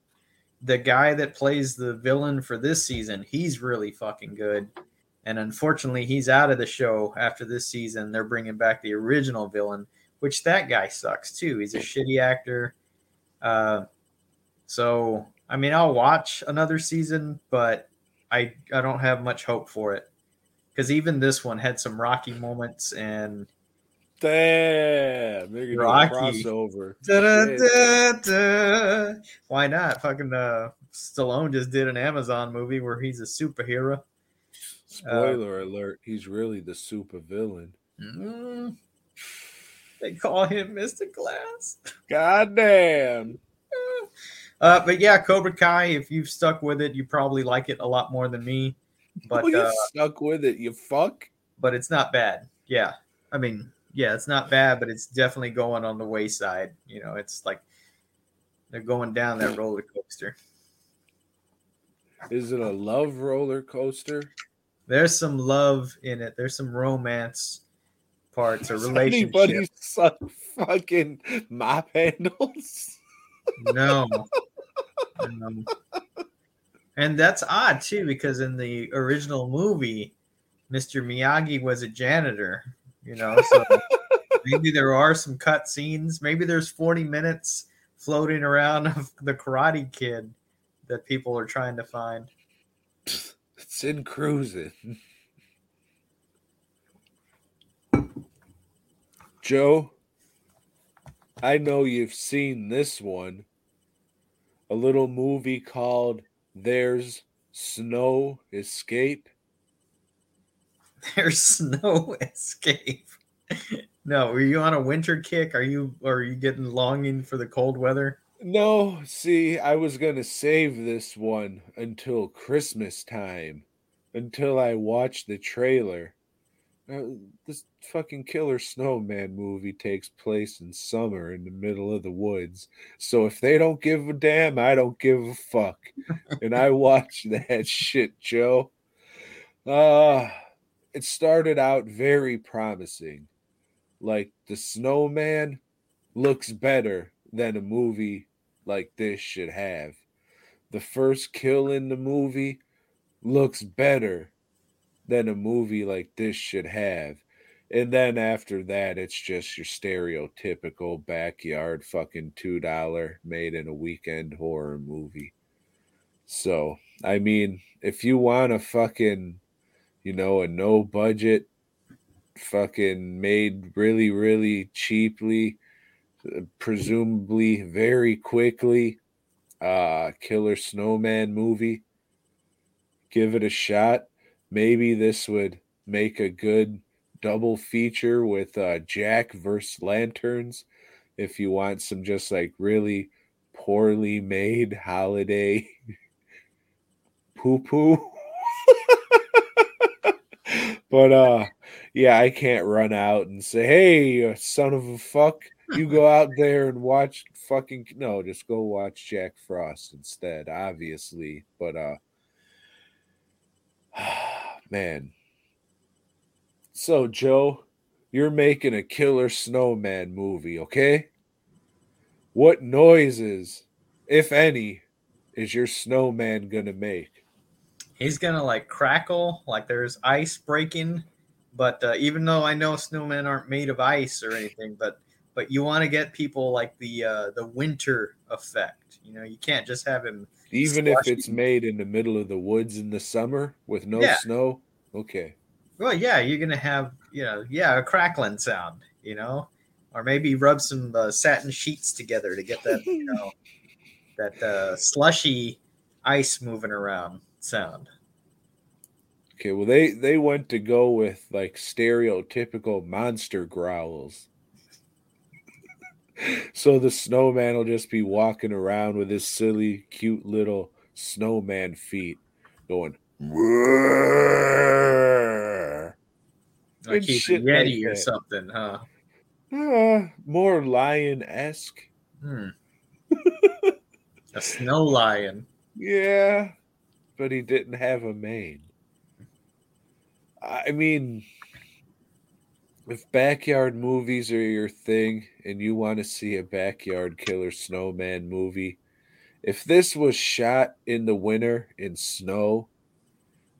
the guy that plays the villain for this season, he's really fucking good. And unfortunately, he's out of the show after this season. They're bringing back the original villain, which that guy sucks too. He's a shitty actor. Uh, so I mean, I'll watch another season, but I I don't have much hope for it because even this one had some rocky moments and Damn, Rocky. crossover. Da, da, da. Why not? Fucking uh, Stallone just did an Amazon movie where he's a superhero. Spoiler alert: He's really the super villain. Mm. They call him Mr. Glass. God damn. Uh, but yeah, Cobra Kai. If you've stuck with it, you probably like it a lot more than me. But you uh, stuck with it, you fuck. but it's not bad. Yeah, I mean, yeah, it's not bad, but it's definitely going on the wayside. You know, it's like they're going down that roller coaster. Is it a love roller coaster? There's some love in it. There's some romance parts or relationship. Anybody suck fucking mop handles? No. No. And that's odd too, because in the original movie, Mr. Miyagi was a janitor. You know, so maybe there are some cut scenes. Maybe there's 40 minutes floating around of the Karate Kid that people are trying to find. It's in cruising. Joe, I know you've seen this one. A little movie called There's Snow Escape. There's no escape. No, are you on a winter kick? Are you or are you getting longing for the cold weather? No, see, I was going to save this one until Christmas time, until I watch the trailer. Uh, this fucking Killer Snowman movie takes place in summer in the middle of the woods. So if they don't give a damn, I don't give a fuck. and I watched that shit, Joe. Uh, it started out very promising. Like the snowman looks better than a movie like this should have. The first kill in the movie looks better than a movie like this should have. And then after that, it's just your stereotypical backyard fucking $2 made in a weekend horror movie. So, I mean, if you want a fucking, you know, a no budget, fucking made really, really cheaply, presumably very quickly, uh, Killer Snowman movie, give it a shot. Maybe this would make a good double feature with uh, Jack versus Lanterns if you want some just like really poorly made holiday poo poo. but uh yeah, I can't run out and say, "Hey, son of a fuck, you go out there and watch fucking no, just go watch Jack Frost instead, obviously." But uh man. So, Joe, you're making a killer snowman movie, okay? What noises, if any, is your snowman gonna make? He's gonna like crackle, like there's ice breaking. But uh, even though I know snowmen aren't made of ice or anything, but but you want to get people like the uh, the winter effect. You know, you can't just have him Even if it's made in the middle of the woods in the summer with no Yeah. snow? Okay. Well, yeah, you're gonna have you know, yeah, a crackling sound. You know, or maybe rub some uh, satin sheets together to get that you know that uh, slushy ice moving around sound. Okay, well they they went to go with like stereotypical monster growls. So the snowman will just be walking around with his silly, cute little snowman feet going. Like he's a shit like or something, huh? Ah, more lion esque. Hmm. a snow lion. Yeah, but he didn't have a mane. I mean, if backyard movies are your thing and you want to see a backyard killer snowman movie, if this was shot in the winter in snow,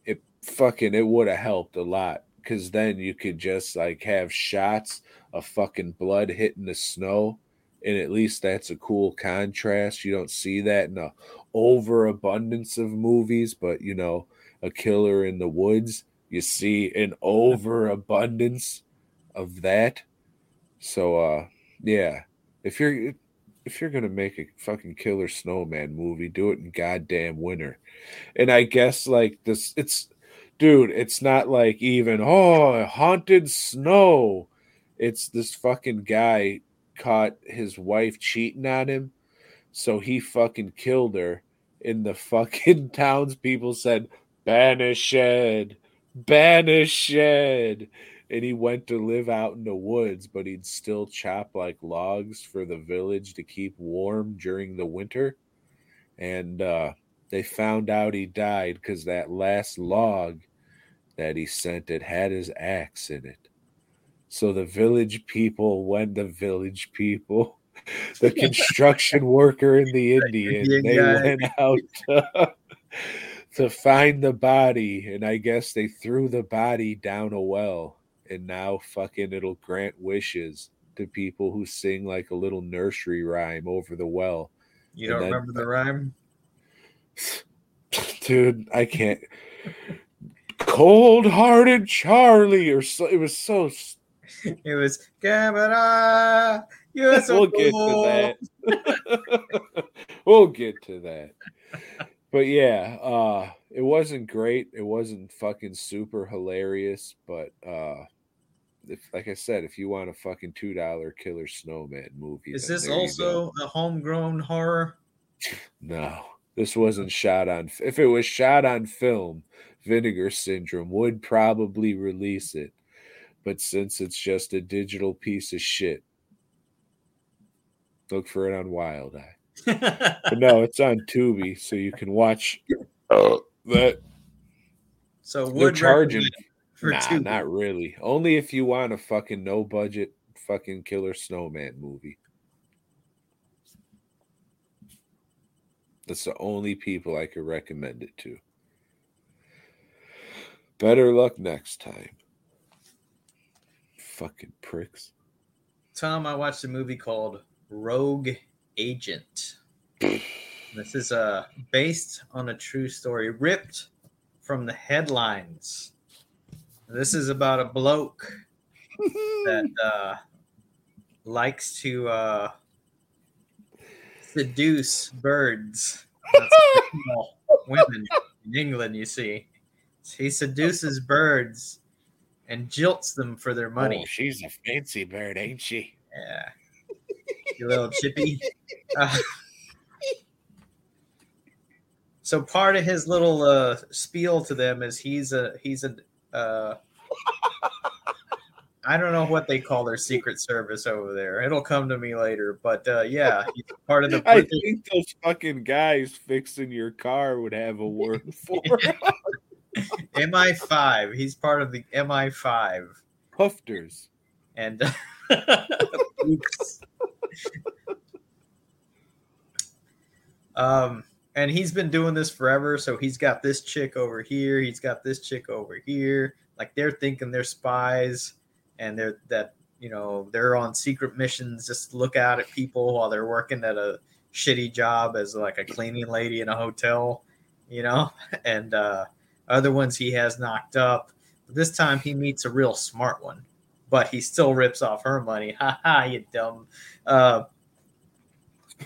it fucking it would have helped a lot because then you could just like have shots of fucking blood hitting the snow and at least that's a cool contrast. You don't see that in a overabundance of movies but you know a killer in the woods you see an overabundance of that. So uh yeah. If you're if you're gonna make a fucking killer snowman movie do it in goddamn winter. And i guess like this it's dude it's not like even oh haunted snow. It's this fucking guy caught his wife cheating on him. So he fucking killed her. And the fucking townspeople said banished banished and he went to live out in the woods but he'd still chop like logs for the village to keep warm during the winter. And uh they found out he died because that last log that he sent it had his axe in it. So the village people went the village people the construction worker and the indian Indian they guy. went out to, to find the body and i guess they threw the body down a well and now fucking it'll grant wishes to people who sing like a little nursery rhyme over the well. You don't then- remember the rhyme? Dude, I can't. Cold hearted Charlie, or so it was so. It was Gamera. You're so we'll get to that. we'll get to that. But yeah, uh, it wasn't great. It wasn't fucking super hilarious, but uh, if like I said, if you want a fucking two dollar killer snowman movie, Is this there also a homegrown horror? No, this wasn't shot on. If it was shot on film, Vinegar Syndrome would probably release it. But since it's just a digital piece of shit, look for it on Wild Eye. But no, it's on Tubi, so you can watch oh. that. so They're would charging. recommend for Nah, two. not really. Only if you want a fucking no budget fucking killer snowman movie. That's the only people I could recommend it to. Better luck next time. Fucking pricks. Tom, I watched a movie called Rogue Agent. This is uh, based on a true story, ripped from the headlines. This is about a bloke that uh, likes to uh, seduce birds. That's what they call women in England, you see. He seduces birds and jilts them for their money. Oh, she's a fancy bird, ain't she? Yeah. You little chippy. Uh, so part of his little uh, spiel to them is he's a he's a uh, I don't know what they call their secret service over there. It'll come to me later, but uh, yeah, he's part of the I think those fucking guys fixing your car would have a word for. MI5. He's part of the MI5, Pufters. and um, and he's been doing this forever. So he's got this chick over here. He's got this chick over here. Like they're thinking they're spies, and they're that you know they're on secret missions just look out at people while they're working at a shitty job as like a cleaning lady in a hotel, you know, and uh, other ones he has knocked up. This time he meets a real smart one, but he still rips off her money. Ha ha, you dumb. Uh,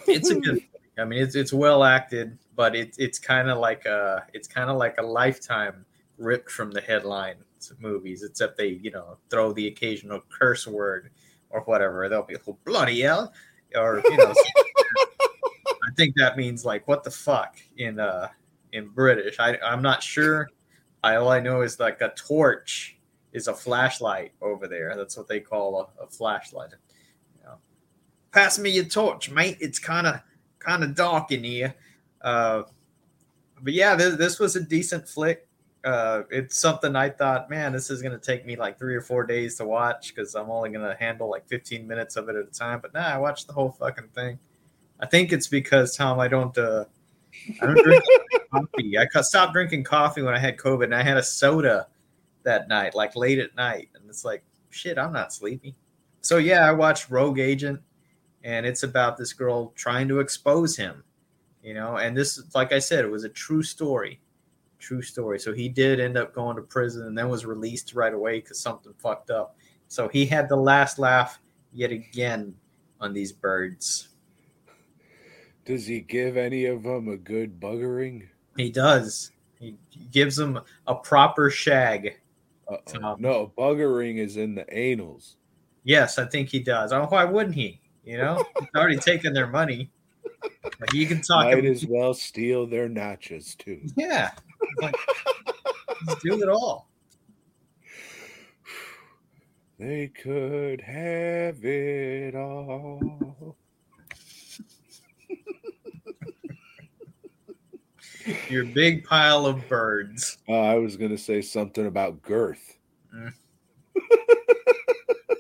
it's a good. I mean, it's it's well acted, but it's it's kind of like a it's kind of like a lifetime ripped from the headlines movies, except they you know throw the occasional curse word or whatever. They'll be oh, bloody hell, or you know. I think that means like what the fuck in uh in British. I I'm not sure. I, all I know is like a torch is a flashlight over there. That's what they call a, a flashlight. You know, pass me your torch, mate. It's kind of kind of dark in here. Uh, but yeah, this, this was a decent flick. Uh, it's something I thought, man, this is going to take me like three or four days to watch because I'm only going to handle like 15 minutes of it at a time. But nah, I watched the whole fucking thing. I think it's because Tom, I don't, uh, I don't drink coffee. I stopped drinking coffee when I had COVID, and I had a soda that night, like late at night, and it's like, shit, I'm not sleepy. So yeah, I watched Rogue Agent, and it's about this girl trying to expose him, you know. And this, like I said, it was a true story, true story. So he did end up going to prison, and then was released right away because something fucked up. So he had the last laugh yet again on these birds. Does he give any of them a good buggering? He does. He gives them a proper shag. No, buggering is in the anals. Yes, I think he does. Oh, why wouldn't he? You know, he's already taken their money. Like, you can talk. Might as well steal their notches too. yeah, like, do it all. They could have it all. Your big pile of birds. Uh, I was gonna say something about girth. Mm.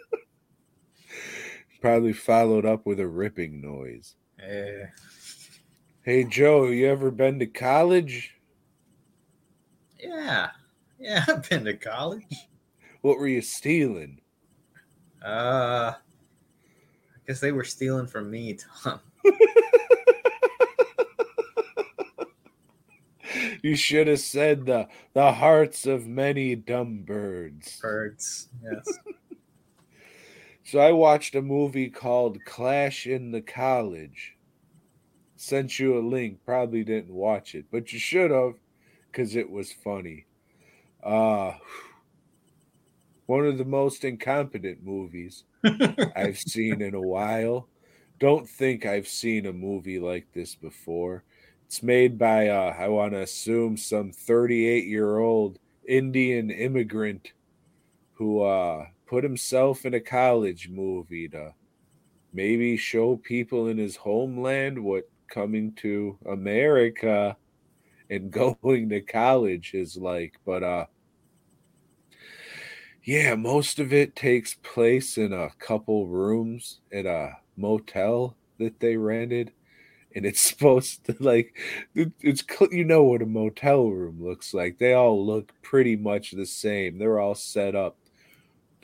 Probably followed up with a ripping noise. Eh, Hey Joe, you ever been to college? yeah, yeah. I've been to college. What were you stealing? Uh, I guess they were stealing from me, Tom. You should have said the the hearts of many dumb birds. Birds. Yes. So I watched a movie called Clash in the College. Sent you a link. Probably didn't watch it, but you should have, because it was funny. Uh one of the most incompetent movies I've seen in a while. Don't think I've seen a movie like this before. It's made by uh I want to assume some 38-year-old Indian immigrant who uh put himself in a college movie to maybe show people in his homeland what coming to America and going to college is like. But uh yeah, most of it takes place in a couple rooms at a motel that they rented. And it's supposed to like it's you know what a motel room looks like. They all look pretty much the same. They're all set up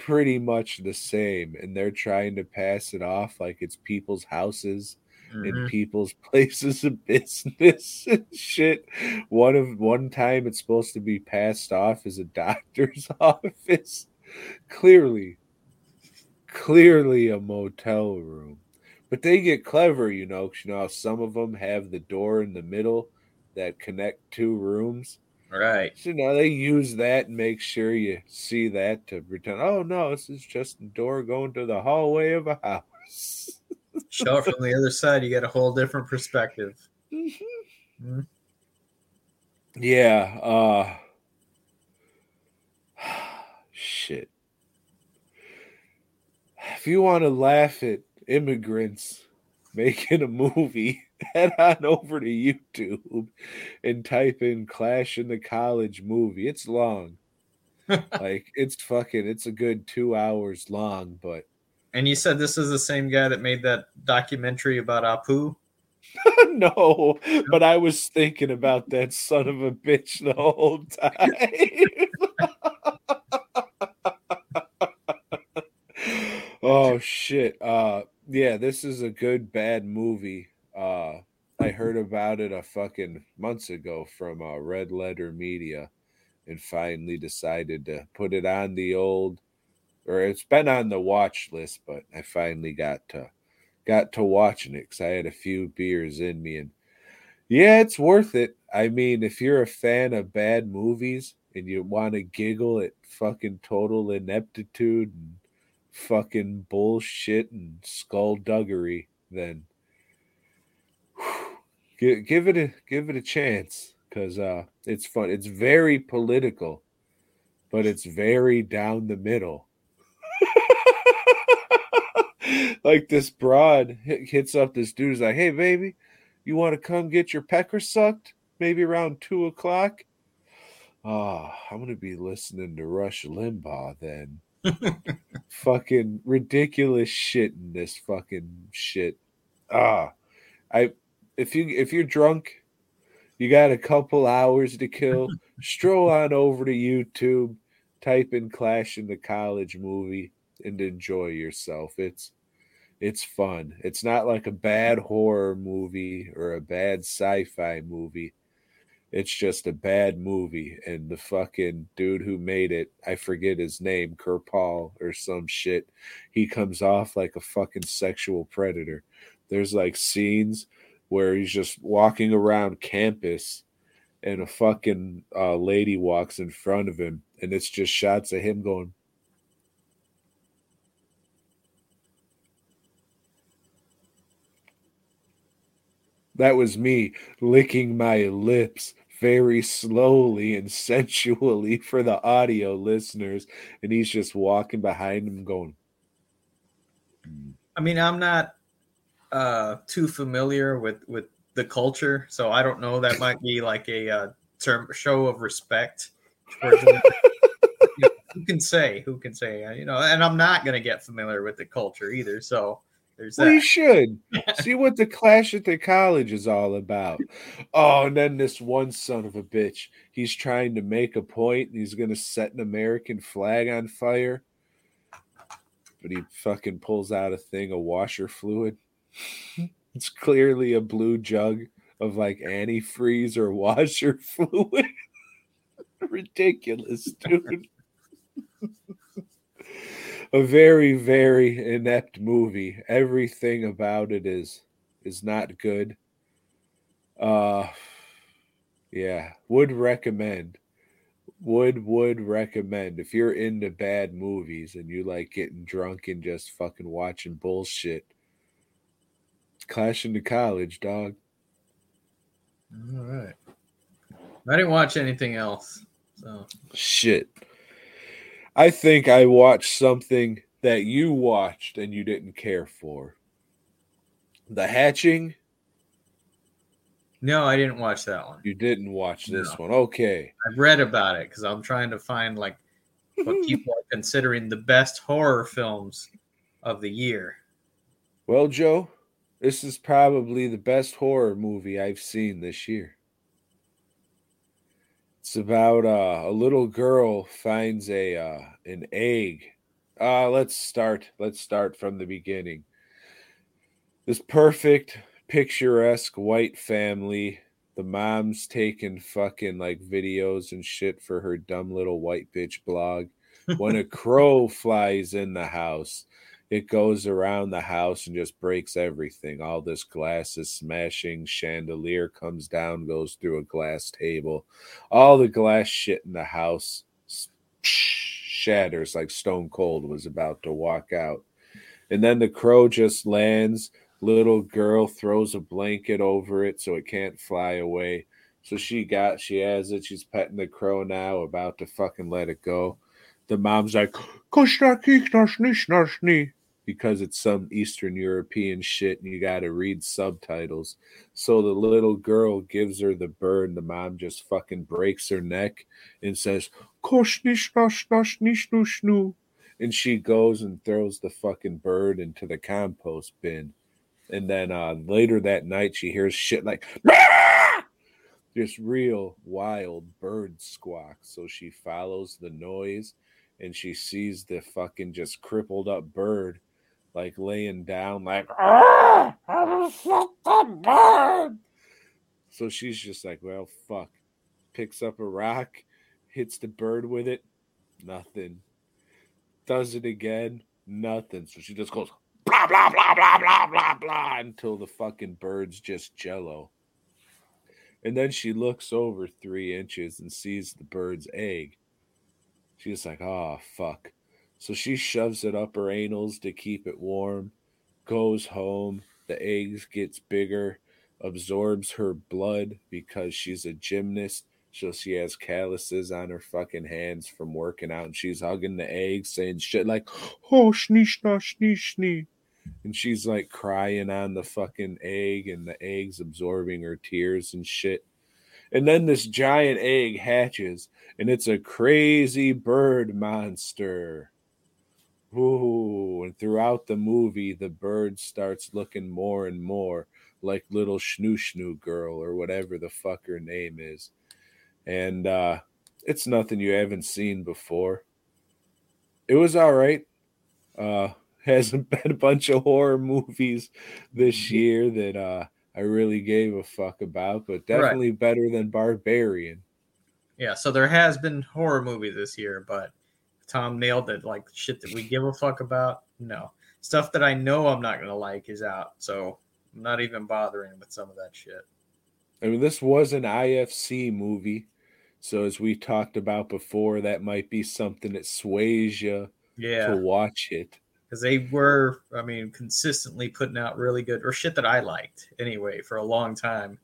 pretty much the same and they're trying to pass it off like it's people's houses in Mhm. people's places of business and shit. One of one time it's supposed to be passed off as a doctor's office. Clearly, clearly a motel room. But they get clever, you know, 'cause you know how some of them have the door in the middle that connect two rooms. Right. So now they use that and make sure you see that to pretend, oh no, this is just a door going to the hallway of a house. Show it from the other side, you get a whole different perspective. Mhm. Yeah, uh shit. If you want to laugh at immigrants making a movie, head on over to YouTube and type in Clash in the College movie. It's long. like it's fucking it's a good 2 hours long, but And you said this is the same guy that made that documentary about Apu? no, but I was thinking about that son of a bitch the whole time. oh shit. Uh yeah, this is a good bad movie. Uh I heard about it a fucking months ago from uh, Red Letter Media and finally decided to put it on the old or it's been on the watch list, but I finally got to got to watching it because I had a few beers in me, and yeah, it's worth it. I mean, if you're a fan of bad movies and you want to giggle at fucking total ineptitude and fucking bullshit and skullduggery, then give, give it a give it a chance because uh, it's fun. It's very political, but it's very down the middle. like this broad hits up this dude is like, "Hey, baby, you want to come get your pecker sucked? Maybe around two o'clock." Ah, I'm gonna be listening to Rush Limbaugh then. fucking ridiculous shit in this fucking shit. Ah, I if you if you're drunk, you got a couple hours to kill. stroll on over to YouTube, type in "Clash in the College" movie, and enjoy yourself. It's it's fun. It's not like a bad horror movie or a bad sci-fi movie. It's just a bad movie, and the fucking dude who made it, I forget his name, Kerpal or some shit. He comes off like a fucking sexual predator. There's like scenes where he's just walking around campus and a fucking uh, lady walks in front of him, and it's just shots of him going, That was me licking my lips very slowly and sensually for the audio listeners. And he's just walking behind him going, I mean, I'm not uh, too familiar with with the culture, so I don't know. That might be like a uh, term show of respect. You know, who can say? Who can say? Uh, You know, and I'm not gonna get familiar with the culture either. So There's Well, you should see what the clash at the college is all about. Oh, and then this one son of a bitch, he's trying to make a point and he's gonna set an American flag on fire, but he fucking pulls out a thing of washer fluid. it's clearly a blue jug of like antifreeze or washer fluid. Ridiculous, dude. a very very inept movie everything about it is is not good uh yeah would recommend would would recommend if you're into bad movies and you like getting drunk and just fucking watching bullshit clash into college dog All right. I didn't watch anything else. So shit i think i watched something that you watched and you didn't care for the hatching no, I didn't watch that one. You didn't watch this No. one. Okay. I've read about it because I'm trying to find like what people are considering the best horror films of the year. Well, Joe, this is probably the best horror movie I've seen this year. It's about uh, a little girl finds a uh, an egg. Uh, let's start. Let's start from the beginning. This perfect, picturesque white family. The mom's taking fucking like videos and shit for her dumb little white bitch blog. When a crow flies in the house, it goes around the house and just breaks everything. All this glass is smashing. Chandelier comes down, goes through a glass table. All the glass shit in the house shatters like Stone Cold was about to walk out. And then the crow just lands. Little girl throws a blanket over it so it can't fly away. So she got, she has it. She's petting the crow now, about to fucking let it go. The mom's like, because it's some Eastern European shit and you got to read subtitles. So the little girl gives her the bird. The mom just fucking breaks her neck and says, and she goes and throws the fucking bird into the compost bin. And then uh, later that night, she hears shit like, just real wild bird squawk. So she follows the noise and she sees the fucking just crippled up bird like laying down like "Ah, I shot the bird. So she's just like, well, fuck. Picks up a rock, hits the bird with it, nothing. Does it again, nothing. So she just goes blah blah blah blah blah blah blah until the fucking bird's just jello. And then she looks over three inches and sees the bird's egg. She's like, oh, fuck. So she shoves it up her anals to keep it warm, goes home. The eggs gets bigger, absorbs her blood because she's a gymnast. So she has calluses on her fucking hands from working out. And she's hugging the eggs, saying shit like, oh, snee, snah, snee, snee. And she's like crying on the fucking egg, and the egg's absorbing her tears and shit. And then this giant egg hatches, and it's a crazy bird monster. Ooh, and throughout the movie, the bird starts looking more and more like little Schnoo Schnoo girl or whatever the fuck her name is. And uh, it's nothing you haven't seen before. It was all right. Uh, hasn't been a bunch of horror movies this year that uh, I really gave a fuck about, but definitely better than Barbarian. Yeah, so there has been horror movies this year, but Tom nailed it. Like shit that we give a fuck about, no. Stuff that I know I'm not gonna like is out, so I'm not even bothering with some of that shit. I mean, this was an IFC movie. So, as we talked about before, that might be something that sways you Yeah, to watch it. because they were, I mean, consistently putting out really good or shit that I liked anyway for a long time.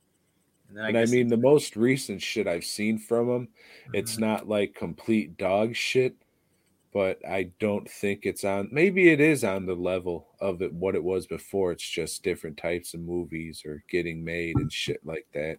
And, then and I mean, the most recent shit I've seen from them, it's Mhm. not like complete dog shit, but I don't think it's on. Maybe it is on the level of it, what it was before. It's just different types of movies or getting made and shit like that.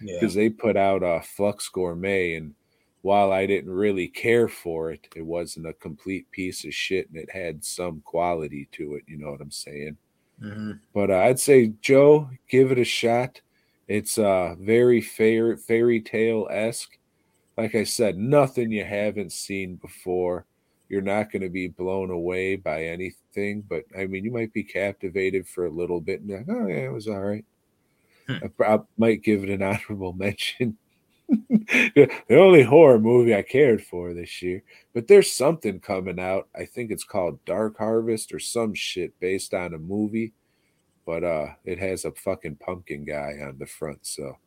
yeah. because they put out uh, Flux Gourmet, and while I didn't really care for it, it wasn't a complete piece of shit, and it had some quality to it. You know what I'm saying? Mhm. But uh, I'd say Joe, give it a shot. It's uh very fair fairy tale esque. Like I said, nothing you haven't seen before. You're not going to be blown away by anything, but I mean, you might be captivated for a little bit and be like, oh yeah, it was all right. Hmm. I, I might give it an honorable mention. the only horror movie I cared for this year, but there's something coming out. I think it's called Dark Harvest or some shit based on a movie, but uh, it has a fucking pumpkin guy on the front. So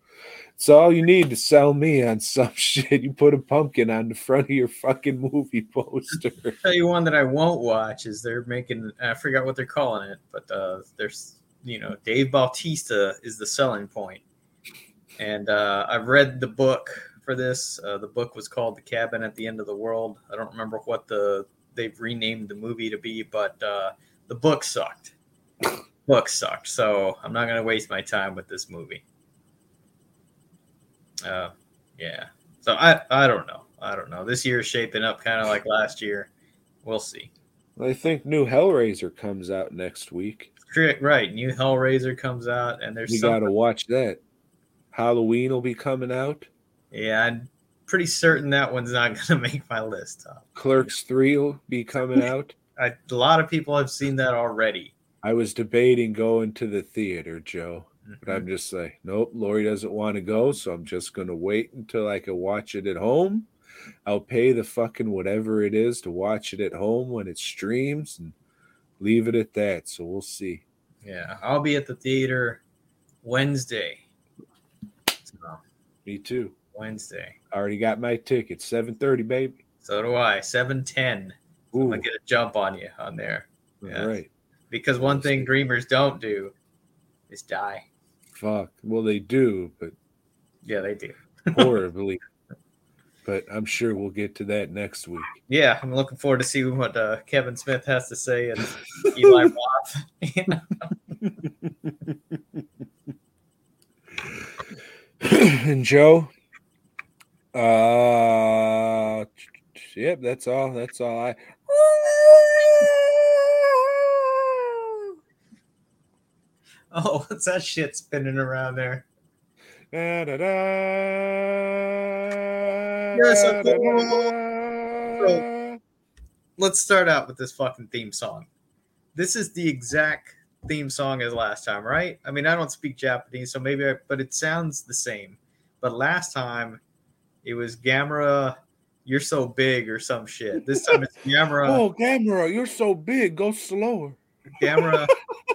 it's all you need to sell me on some shit. You put a pumpkin on the front of your fucking movie poster. tell you one that I won't watch is they're making I forgot what they're calling it, but uh there's you know Dave Bautista is the selling point. point, and uh, I've read the book for this. Uh, the book was called The Cabin at the End of the World. I don't remember what the they've renamed the movie to be, but uh, the book sucked. book sucked, so I'm not gonna waste my time with this movie. Uh, yeah. So I I don't know. I don't know. This year's shaping up kind of like last year. We'll see. I think new Hellraiser comes out next week. Right. New Hellraiser comes out, and there's You got to watch that. Halloween will be coming out. yeah, I'm pretty certain that one's not going to make my list. Tom. Clerks 3 will be coming out. I, a lot of people have seen that already. I was debating going to the theater, Joe, but Mhm. I'm just like, nope, Lori doesn't want to go, so I'm just going to wait until I can watch it at home. I'll pay the fucking whatever it is to watch it at home when it streams and leave it at that. So we'll see. Yeah, I'll be at the theater Wednesday. So, Me too. Wednesday. I already got my ticket. 7:30, baby. So do I. Seven ten. I'm gonna get a jump on you on there yeah. all right. because one thing dreamers don't do is die. Fuck. Well, they do, but Yeah, they do. horribly. but I'm sure we'll get to that next week. Yeah, I'm looking forward to see what uh, Kevin Smith has to say and Eli Roth. And Joe, uh, yep, that's all. That's all I. Oh, what's that shit spinning around there? Da, da, da, Yes, da, course. da. Let's start out with this fucking theme song. This is the exact theme song as last time, right? I mean, I don't speak Japanese, so maybe, I, but it sounds the same. But last time, it was Gamera, you're so big or some shit. This time it's Gamera, Oh, Gamera, you're so big. Go slower. Gamera,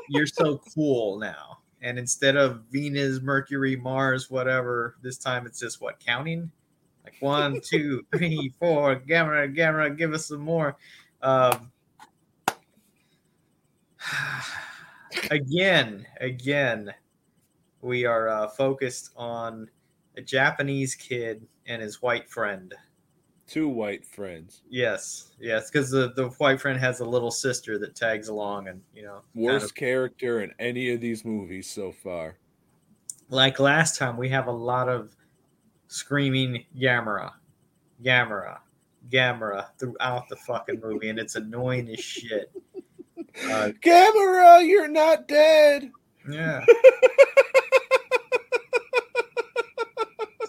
you're so cool now. And instead of Venus, Mercury, Mars, whatever, this time it's just what counting, like one, two, three, four. Gamera, Gamera, give us some more. Um, again, again, we are uh, focused on a Japanese kid and his white friend. Two white friends. Yes, yes, because the, the white friend has a little sister that tags along, and you know, kind Worst of- character in any of these movies so far. like last time, we have a lot of screaming Gamera, Gamera, Gamera throughout the fucking movie, and it's annoying as shit. Uh, Gamera, you're not dead. yeah.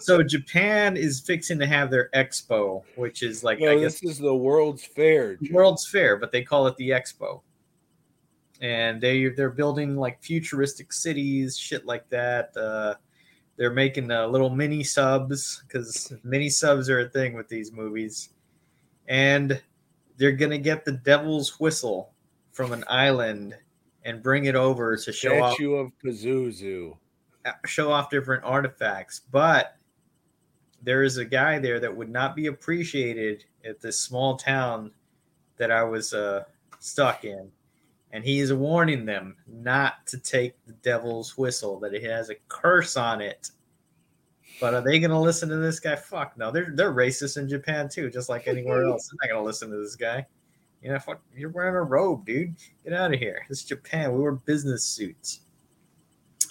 so Japan is fixing to have their expo, which is like No, I guess this is the World's Fair. World's Fair, but they call it the Expo. And they they're building like futuristic cities, shit like that. Uh, they're making uh, little mini subs because mini subs are a thing with these movies, and they're gonna get the Devil's Whistle from an island and bring it over to show off Statue of Pazuzu. show off different artifacts, but there is a guy there that would not be appreciated at this small town that I was uh, stuck in, and he is warning them not to take the devil's whistle; that it has a curse on it. But are they going to listen to this guy? Fuck no! They're they're racist in Japan too, just like anywhere else. They're not going to listen to this guy. You know, fuck, you're wearing a robe, dude. Get out of here. This is Japan. We wear business suits.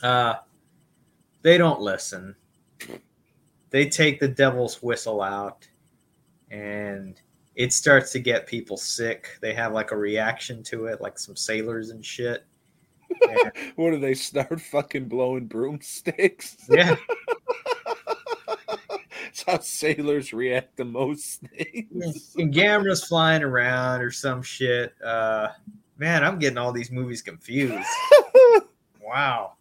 Uh, they don't listen. They take the devil's whistle out and it starts to get people sick. They have like a reaction to it, like some sailors and shit. Yeah. What do they start fucking blowing broomsticks? Yeah. That's how sailors react to most things. and Gamera's flying around or some shit. Uh, man, I'm getting all these movies confused. wow.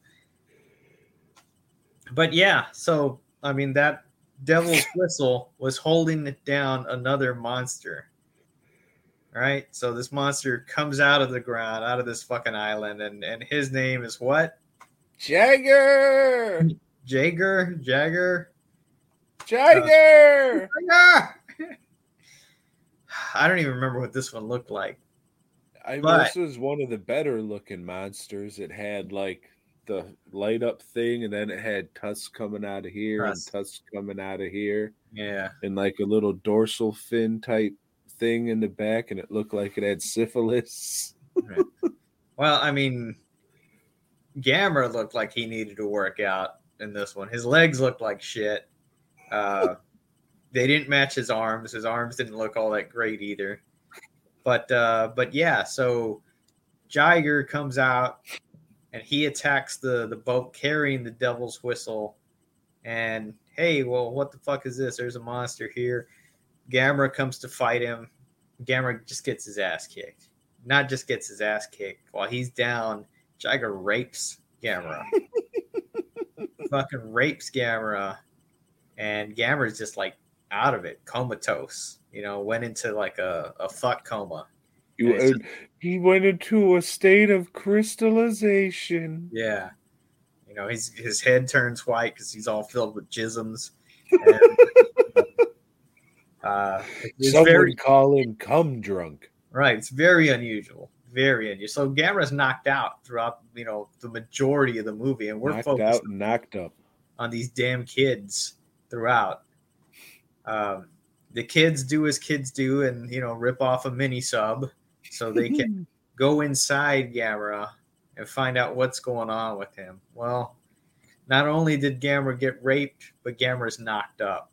But yeah, so I mean that devil's whistle was holding it down another monster. Right? So this monster comes out of the ground, out of this fucking island, and, and his name is what? Jagger! Jagger? Jagger! Jagger! Uh, I don't even remember what this one looked like. I mean, But- this was one of the better looking monsters. It had like the light up thing, and then it had tusks coming out of here and tusks coming out of here, Yeah. and like a little dorsal fin type thing in the back, and it looked like it had syphilis. Well, I mean, Gamera looked like he needed to work out in this one. His legs looked like shit. Uh, they didn't match his arms. His arms didn't look all that great either. But uh, but yeah, so Jiger comes out and he attacks the the boat carrying the devil's whistle. And hey, well, what the fuck is this? There's a monster here. Gamera comes to fight him. Gamera just gets his ass kicked. Not just gets his ass kicked. While he's down, Jiger rapes Gamera. Fucking rapes Gamera. And Gamera's just like out of it, comatose. You know, went into like a, a fuck coma. You, uh, he went into a state of crystallization. Yeah. You know, his his head turns white because he's all filled with jisms. And, uh, Some very would call him cum drunk. right. It's very unusual. Very unusual. So Gamera's knocked out throughout, you know, the majority of the movie, and we're knocked focused out and knocked up. on these damn kids throughout. Um, the kids do as kids do, and you know, rip off a mini sub so they can go inside Gamera and find out what's going on with him. Well, not only did Gamera get raped, but Gamera's knocked up.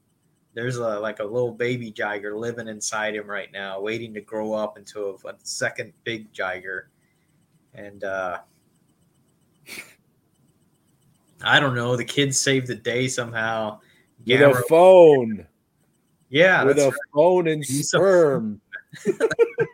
There's a like a little baby Jiger living inside him right now, waiting to grow up into a, a second big Jiger. And uh I don't know, the kids saved the day somehow. With a phone. yeah, with a right. phone and sperm.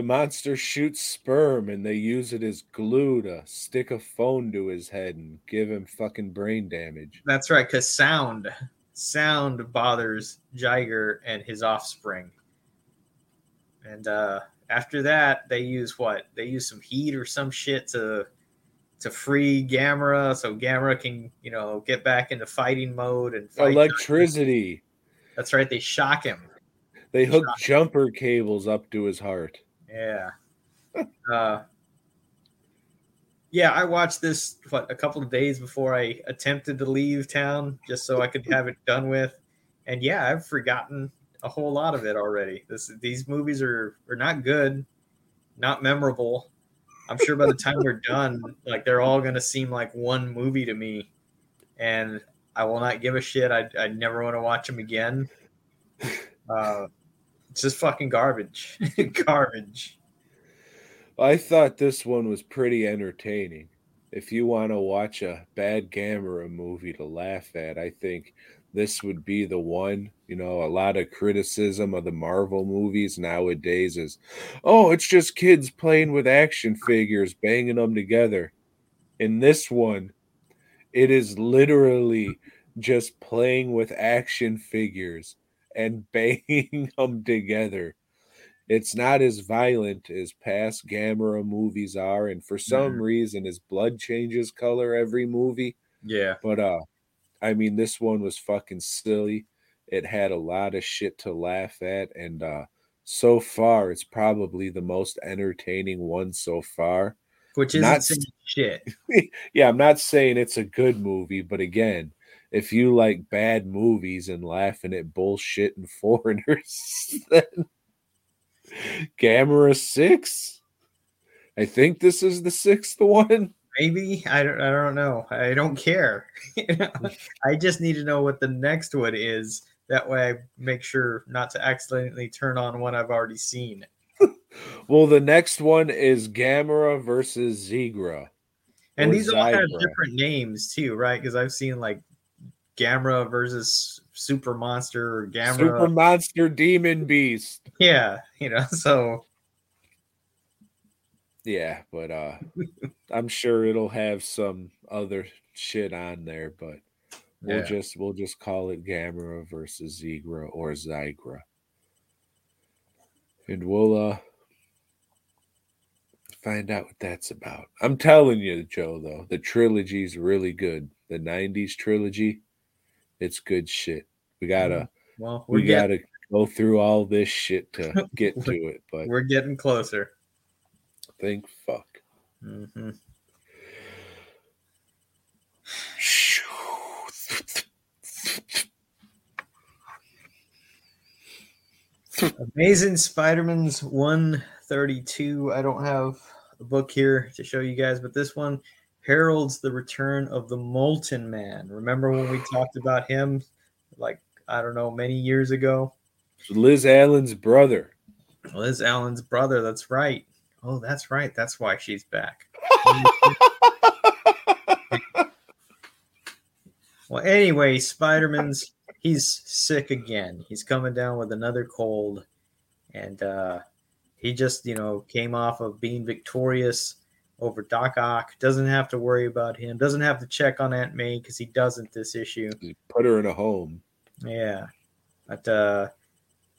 the monster shoots sperm and they use it as glue to stick a phone to his head and give him fucking brain damage. That's right, because sound sound bothers Jiger and his offspring. And uh, after that, they use what? They use some heat or some shit to to free Gamera, so Gamera can you know get back into fighting mode and fight. Electricity. That's right. They shock him. They hook jumper cables up to his heart. Yeah. uh, yeah, I watched this what a couple of days before I attempted to leave town, just so I could have it done with. And yeah, I've forgotten a whole lot of it already. This these movies are are not good, not memorable. I'm sure by the time we're done, like they're all gonna seem like one movie to me, and I will not give a shit. I I never want to watch them again. Uh, just fucking garbage, garbage. I thought this one was pretty entertaining. If you want to watch a bad Gamera movie to laugh at, I think this would be the one. You know, a lot of criticism of the Marvel movies nowadays is, oh, it's just kids playing with action figures, banging them together. In this one, it is literally just playing with action figures and banging them together. It's not as violent as past Gamera movies are, and for some Mhm. reason, his blood changes color every movie. Yeah, But uh, I mean, this one was fucking silly. It had a lot of shit to laugh at, and uh, so far, it's probably the most entertaining one so far. which isn't Not- saying shit. Yeah, I'm not saying it's a good movie, but again, if you like bad movies and laughing at bullshit and foreigners, then Gamera six. I think this is the sixth one. Maybe I don't. I don't know. I don't care. You know? I just need to know what the next one is. That way, I make sure not to accidentally turn on one I've already seen. Well, the next one is Gamera versus Zigra. And these all have different names too, right? Because I've seen like Gamera versus Super Monster or Gamera. Super Monster Demon Beast. Yeah, you know, so Yeah, but uh I'm sure it'll have some other shit on there, but we'll Yeah. just we'll just call it Gamera versus Zigra or Zygra. And we'll uh find out what that's about. I'm telling you, Joe, though, the trilogy's really good. The 90s trilogy, it's good shit. We gotta well, we're we getting, gotta go through all this shit to get to it, but we're getting closer. think fuck. hmm Amazing Spider-Man's 132. I don't have a book here to show you guys, but this one heralds the return of the Molten Man. Remember when we talked about him like I don't know many years ago? Liz Allen's brother. Liz Allen's brother, that's right. Oh, that's right. That's why she's back. well, anyway, Spider-Man's he's sick again. He's coming down with another cold, and uh, he just you know came off of being victorious over Doc Ock. Doesn't have to worry about him. Doesn't have to check on Aunt May because he doesn't this issue. Put her in a home. Yeah, but uh,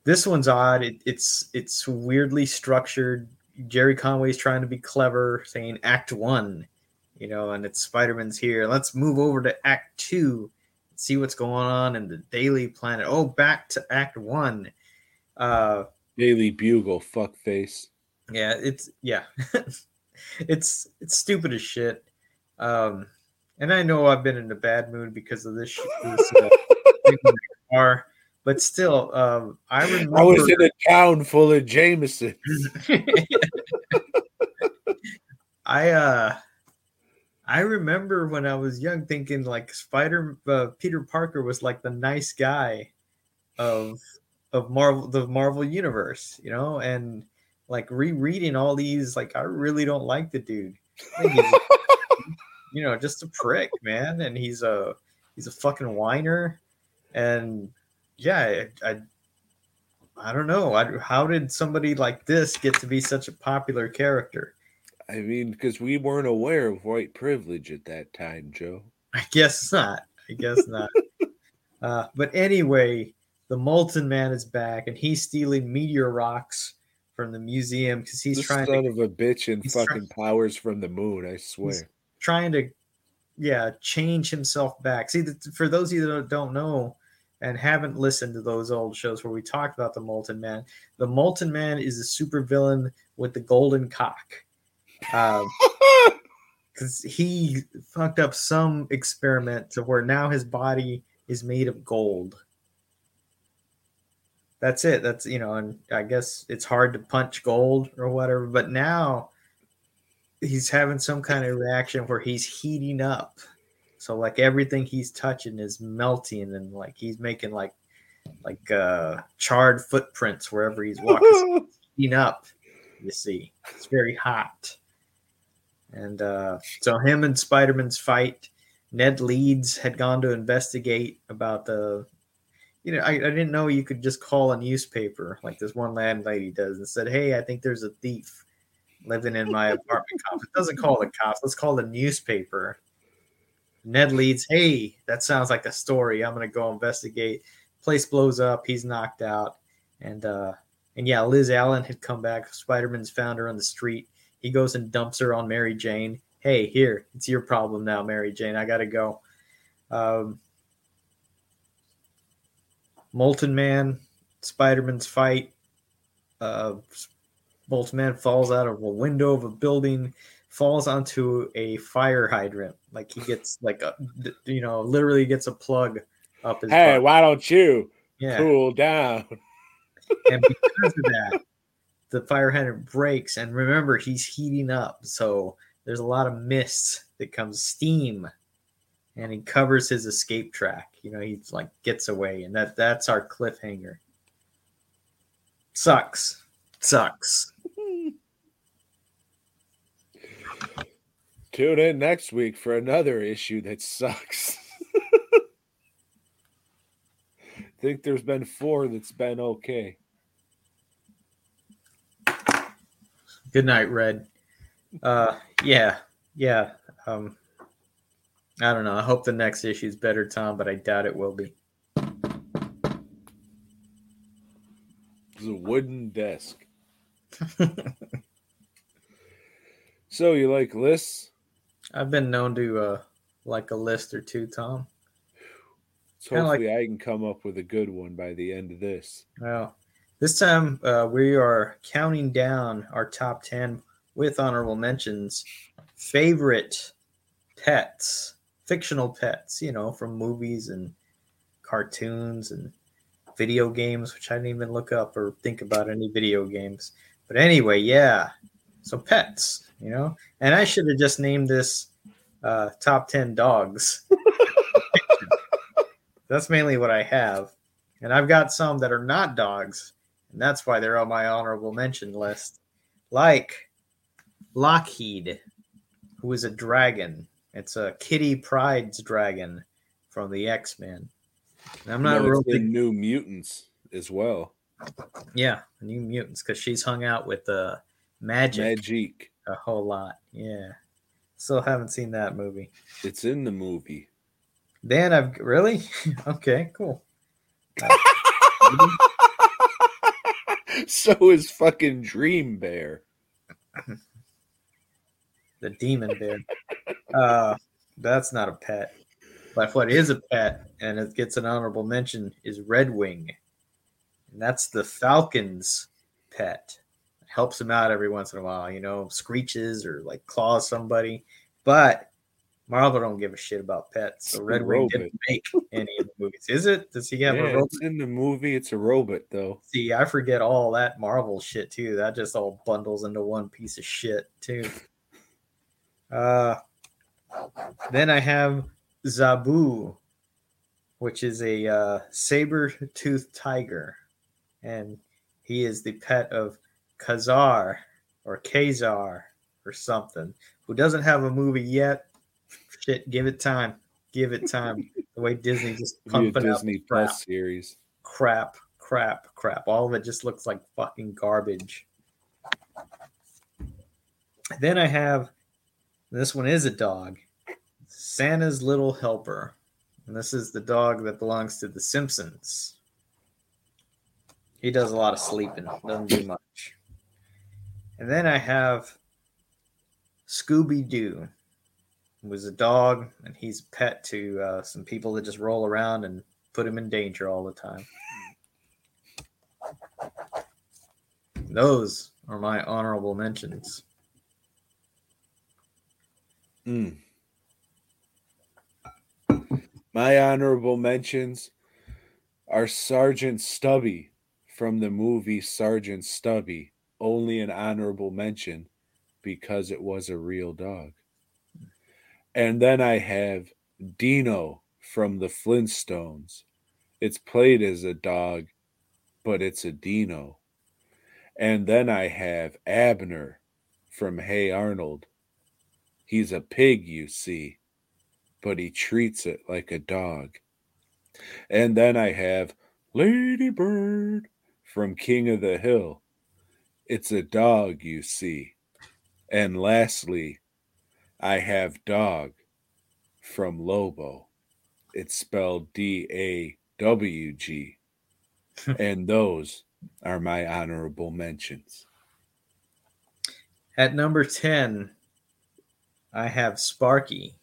this one's odd. It, it's it's weirdly structured. Gerry Conway's trying to be clever, saying Act One, you know, and it's Spider Man's here. Let's move over to Act Two, see what's going on in the Daily Planet. Oh, back to Act One. Uh, Daily Bugle, fuck face. yeah, it's yeah, it's it's stupid as shit. Um, and I know I've been in a bad mood because of this. this uh, thing in my car, but still, um, I remember. I was in a town full of Jameson. I uh I remember when I was young thinking like Spider uh, Peter Parker was like the nice guy of of Marvel the Marvel universe, you know, and like rereading all these like I really don't like the dude. You know, just a prick, man, and he's a he's a fucking whiner and yeah, I, I I don't know. I, how did somebody like this get to be such a popular character? I mean, because we weren't aware of white privilege at that time, Joe. I guess not. I guess not. uh, but anyway, the Molten Man is back, and he's stealing meteor rocks from the museum because he's This trying son to of a bitch and fucking powers from the moon, I swear. trying to, yeah, change himself back. See, for those of you that don't know and haven't listened to those old shows where we talked about the Molten Man, the Molten Man is a supervillain with the golden cock. Um, because he fucked up some experiment to where now his body is made of gold. That's it. That's you know, and I guess it's hard to punch gold or whatever. But now he's having some kind of reaction where he's heating up. So like everything he's touching is melting, and like he's making like like uh charred footprints wherever he's walking. heating up. You see, it's very hot. And uh, so him and Spider-Man's fight. Ned Leeds had gone to investigate about the. You know, I, I didn't know you could just call a newspaper like this one landlady does and said, "Hey, I think there's a thief living in my apartment complex." It doesn't call the cops. Let's call the newspaper. Ned Leeds, hey, that sounds like a story. I'm gonna go investigate. Place blows up. He's knocked out, and uh, and yeah, Liz Allen had come back. Spider-Man's found her on the street. He goes and dumps her on Mary Jane. Hey, here, it's your problem now, Mary Jane. I gotta go. Um, Molten Man, Spider-Man's fight. Uh, Molten Man falls out of a window of a building, falls onto a fire hydrant. Like he gets like a, you know, literally gets a plug up his. Hey, butt. why don't you yeah. cool down? and because of that, the fire hydrant breaks. And remember, he's heating up, so there's a lot of mist that comes, steam, and he covers his escape track. You know, he's like gets away, and that that's our cliffhanger. Sucks. Sucks. Tune in next week for another issue that sucks. think there's been four that's been okay. Good night, Red. Uh, yeah, yeah. Um, I don't know. I hope the next issue is better, Tom, but I doubt it will be. It's a wooden desk. so you like lists? I've been known to uh, like a list or two, Tom. So Kinda like- hopefully I can come up with a good one by the end of this. Well, this time uh, we are counting down our top 10 with honorable mentions. Favorite pets, fictional pets, you know, from movies and cartoons and video games, which I didn't even look up or think about any video games. But anyway, yeah. So pets, you know, and I should have just named this uh, top 10 dogs. That's mainly what I have. And I've got some that are not dogs, and that's why they're on my honorable mention list. Like Lockheed, who is a dragon. It's a Kitty Pryde's dragon from the X Men. I'm not No, real it's New Mutants as well. Yeah, New Mutants, because she's hung out with uh, Magik Magik. a whole lot. Yeah. Still haven't seen that movie. It's in the movie. Dan, I've really okay, cool. so is fucking Dream Bear. the demon bear. Uh, that's not a pet. But what is a pet, and it gets an honorable mention, is Redwing. And that's the Falcon's pet. Helps him out every once in a while, you know, screeches or like claws somebody. But Marvel don't give a shit about pets. So Redwing didn't make any of the movies. Is it? Does he have yeah, a robot? in the movie. It's a robot though. See, I forget all that Marvel shit too. That just all bundles into one piece of shit too. Uh, then I have Zabu, which is a uh, saber-toothed tiger, and he is the pet of Ka-Zar or Ka-Zar or something, who doesn't have a movie yet. Shit, give it time. Give it time. the way Disney just pumping out Disney crap Plus series. crap, crap, crap. All of it just looks like fucking garbage. Then I have this one is a dog, Santa's Little Helper. And this is the dog that belongs to the Simpsons. He does a lot of sleeping, doesn't do much. And then I have Scooby Doo, was a dog, and he's a pet to uh, some people that just roll around and put him in danger all the time. Those are my honorable mentions. Mm. My honorable mentions are Sergeant Stubby from the movie Sergeant Stubby. Only an honorable mention because it was a real dog. And then I have Dino from the Flintstones. It's played as a dog, but it's a Dino. And then I have Abner from Hey Arnold. He's a pig, you see, but he treats it like a dog. And then I have Ladybird from King of the Hill. It's a dog, you see. And lastly, I have Dog from Lobo. It's spelled D A W G. And those are my honorable mentions. At number 10, I have Sparky.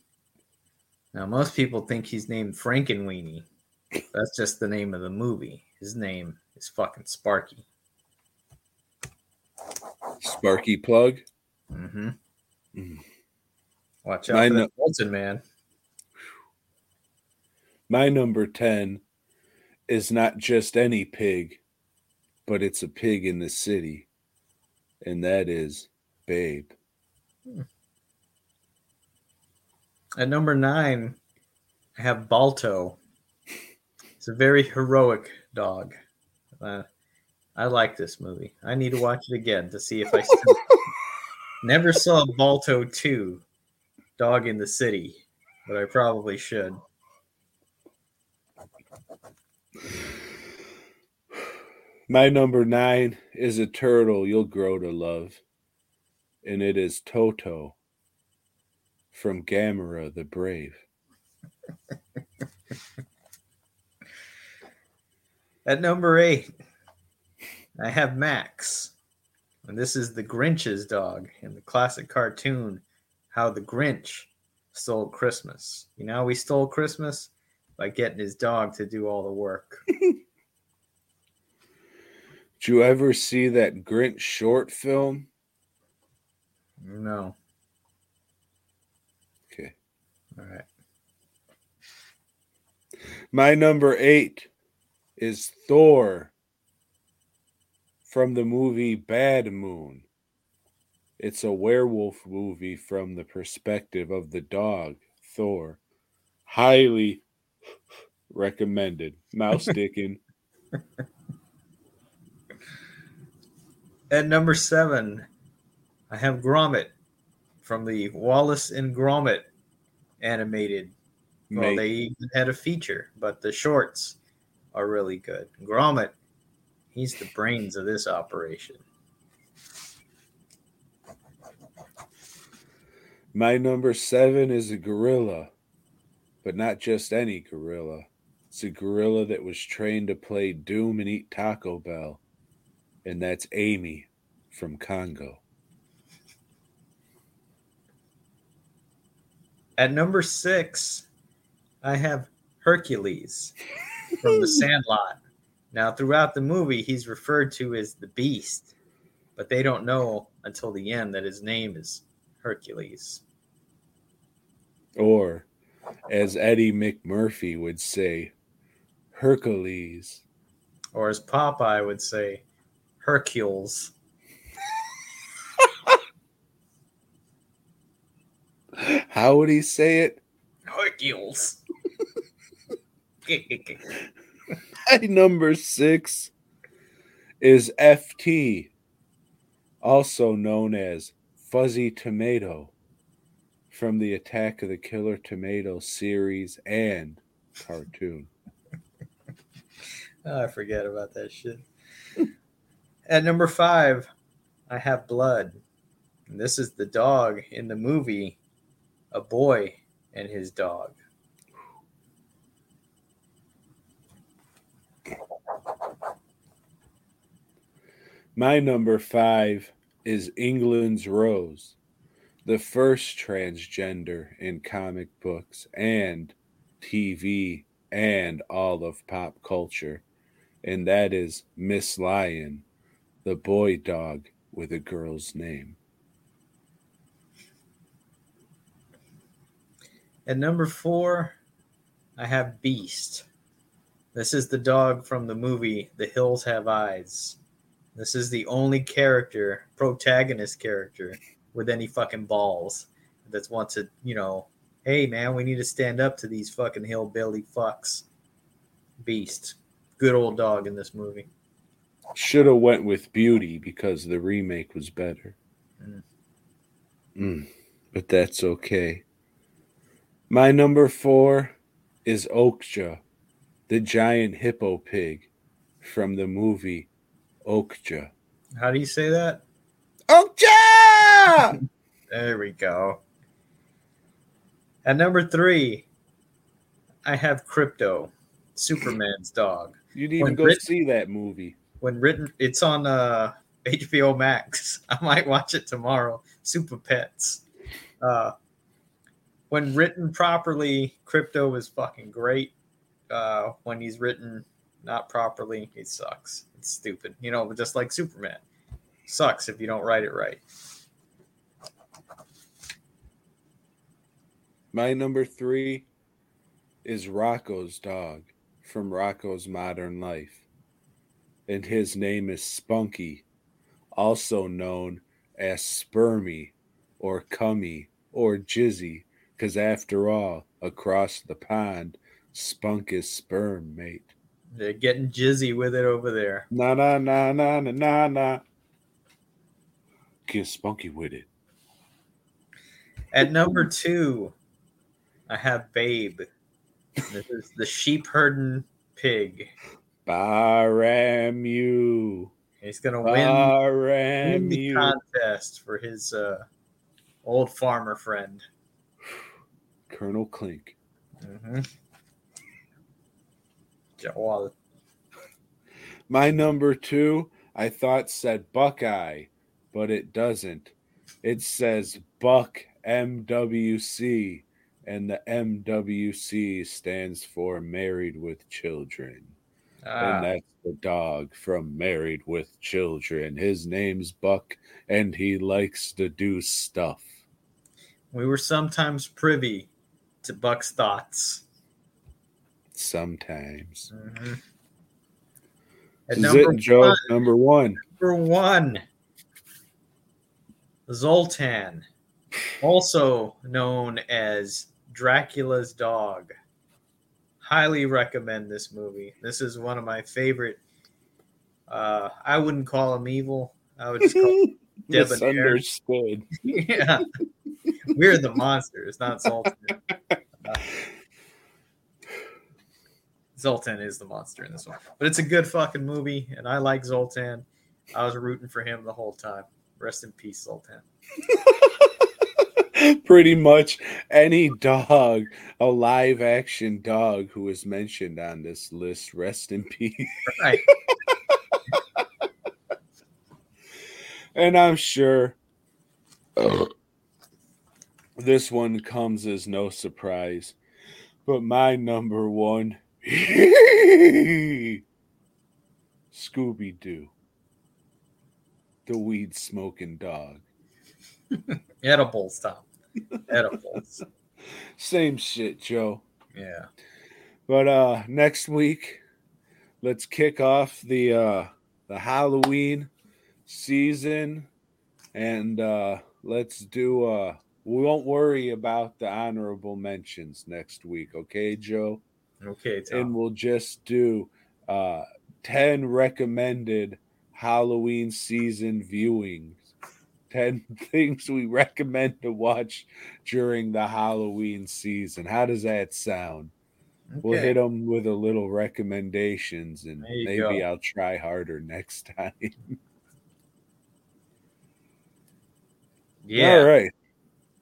Now, most people think he's named Frankenweenie. That's just the name of the movie. His name is fucking Sparky. Sparky Plug. Mm-hmm. Mm. Watch out Mine for no- man. My number 10 is not just any pig, but it's a pig in the city. And that is Babe. At number nine, I have Balto. It's a very heroic dog. Uh, I like this movie. I need to watch it again to see if I still never saw Balto 2. dog in the city, but I probably should. My number nine is a turtle you'll grow to love, and it is Toto from Gamera the Brave. At number eight, I have Max. And this is the Grinch's dog in the classic cartoon, How the Grinch Stole Christmas. You know how he stole Christmas? By getting his dog to do all the work. Did you ever see that Grinch short film? No. All right. My number eight is Thor from the movie Bad Moon. It's a werewolf movie from the perspective of the dog, Thor. Highly recommended. Mouse sticking. At number seven, I have Gromit from the Wallace and Gromit animated. Well, Make- they even had a feature, but the shorts are really good. Gromit, he's the brains of this operation. My number seven is a gorilla, but not just any gorilla. It's a gorilla that was trained to play Doom and eat Taco Bell, and that's Amy from Congo. At number six, I have Hercules from the Sandlot. Now, throughout the movie, he's referred to as the Beast, but they don't know until the end that his name is Hercules. Or, as Eddie McMurphy would say, Hercules. Or as Popeye would say, Hercules. How would he say it? Hercules. My number six is FT, also known as Fuzzy Tomato, from the Attack of the Killer Tomato series and cartoon. Oh, I forget about that shit. At number five, I have Blood. And this is the dog in the movie A Boy and His Dog. My number five is England's Rose, the first transgender in comic books and TV and all of pop culture, and that is Miss Lion, the boy dog with a girl's name. At number four, I have Beast. This is the dog from the movie The Hills Have Eyes. This is the only character, protagonist character, with any fucking balls that's wants to, you know, hey man, we need to stand up to these fucking hillbilly fucks. Beast. Good old dog in this movie. Should have went with Beauty because the remake was better. Mm. Mm, but that's okay. My number four is Okja, the giant hippo pig from the movie Okja. How do you say that? Okja! There we go. At number three, I have Krypto, Superman's dog. you need to go Brit- see that movie. When written, it's on uh, HBO Max. I might watch it tomorrow. Super Pets. Uh, when written properly, Krypto is fucking great. Uh, when he's written not properly, he sucks. It's stupid. You know, just like Superman. Sucks if you don't write it right. My number three is Rocko's dog from Rocko's Modern Life. And his name is Spunky, also known as Spermy or Cummy or Jizzy, because after all, across the pond, Spunk is sperm, mate. They're getting jizzy with it over there. Na na na na na na na. Get spunky with it. At number two, I have Babe. This is the sheep herding pig. Baa-Ram-Ewe. He's gonna win, win the contest for his uh, old farmer friend. Colonel Klink. Mm-hmm. My number two, I thought said Buckeye, but it doesn't. It says Buck MWC, and the MWC stands for Married with Children. ah, and that's the dog from Married with Children. His name's Buck, and he likes to do stuff. we were sometimes privy to Buck's thoughts. Sometimes. Mm-hmm. At This is it, Joe. one, Number one. number one, Zoltan, also known as Dracula's dog. Highly recommend this movie. This is one of my favorite. Uh, I wouldn't call him evil. I would just call him. Misunderstood. yeah. We're the monsters, not Zoltan. Uh, Zoltan is the monster in this one. But it's a good fucking movie, and I like Zoltan. I was rooting for him the whole time. Rest in peace, Zoltan. Pretty much any dog, a live action dog who is mentioned on this list, rest in peace. Right. And I'm sure this one comes as no surprise. But my number one Scooby Doo. The weed smoking dog. Edibles, Tom. Edibles. Same shit, Joe. Yeah. But uh next week, let's kick off the uh the Halloween season and uh let's do uh we won't worry about the honorable mentions next week, okay, Joe? Okay, And we'll just do uh 10 recommended Halloween season viewings. 10 things we recommend to watch during the Halloween season. How does that sound? We'll hit them with a little recommendations, and maybe go. I'll try harder next time. Yeah. All right.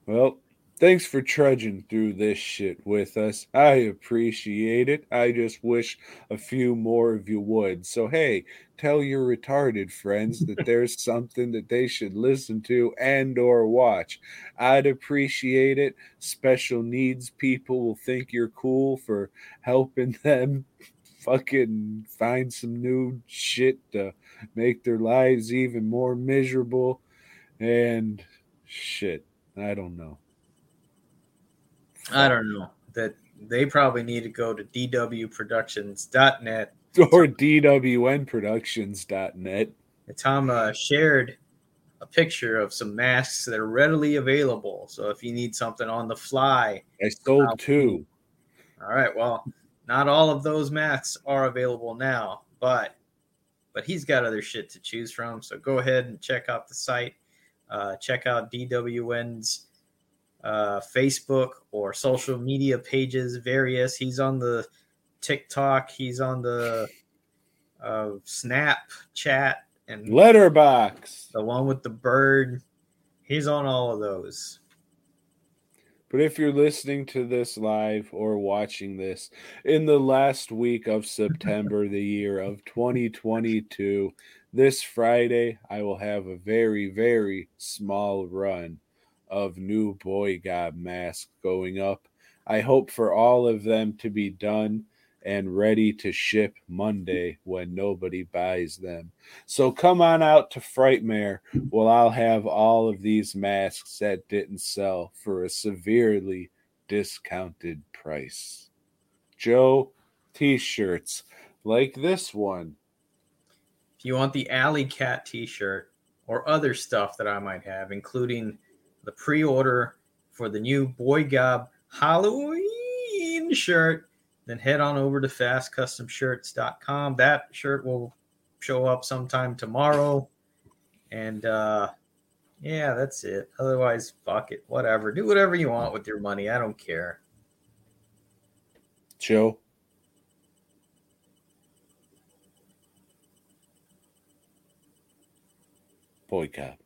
Well, thanks for trudging through this shit with us. I appreciate it. I just wish a few more of you would. So, hey, tell your retarded friends that there's something that they should listen to and or watch. I'd appreciate it. Special needs people will think you're cool for helping them fucking find some new shit to make their lives even more miserable and shit i don't know I don't know. That they probably need to go to dwproductions.net. or dwnproductions.net Tom uh, shared a picture of some masks that are readily available. So if you need something on the fly, i sold two all right. Well, not all of those masks are available now, but but he's got other shit to choose from. So go ahead and check out the site. Uh, check out DWN's uh, Facebook or social media pages, various. He's on the TikTok. He's on the uh, Snapchat and Letterboxd the one with the bird. He's on all of those. but if you're listening to this live or watching this in the last week of september the year of 2022 this friday i will have a very very small run of new Boy Gob masks going up. I hope for all of them to be done and ready to ship monday when nobody buys them. So come on out to frightmare. Well i'll have all of these masks that didn't sell for a severely discounted price. Joe t-shirts like this one you want the Alley Cat t shirt or other stuff that I might have, including the pre order for the new Boy Gob Halloween shirt, then head on over to fastcustomshirts.com. That shirt will show up sometime tomorrow. And uh, Yeah, that's it. Otherwise, fuck it. Whatever. Do whatever you want with your money. I don't care. Joe. Boyka.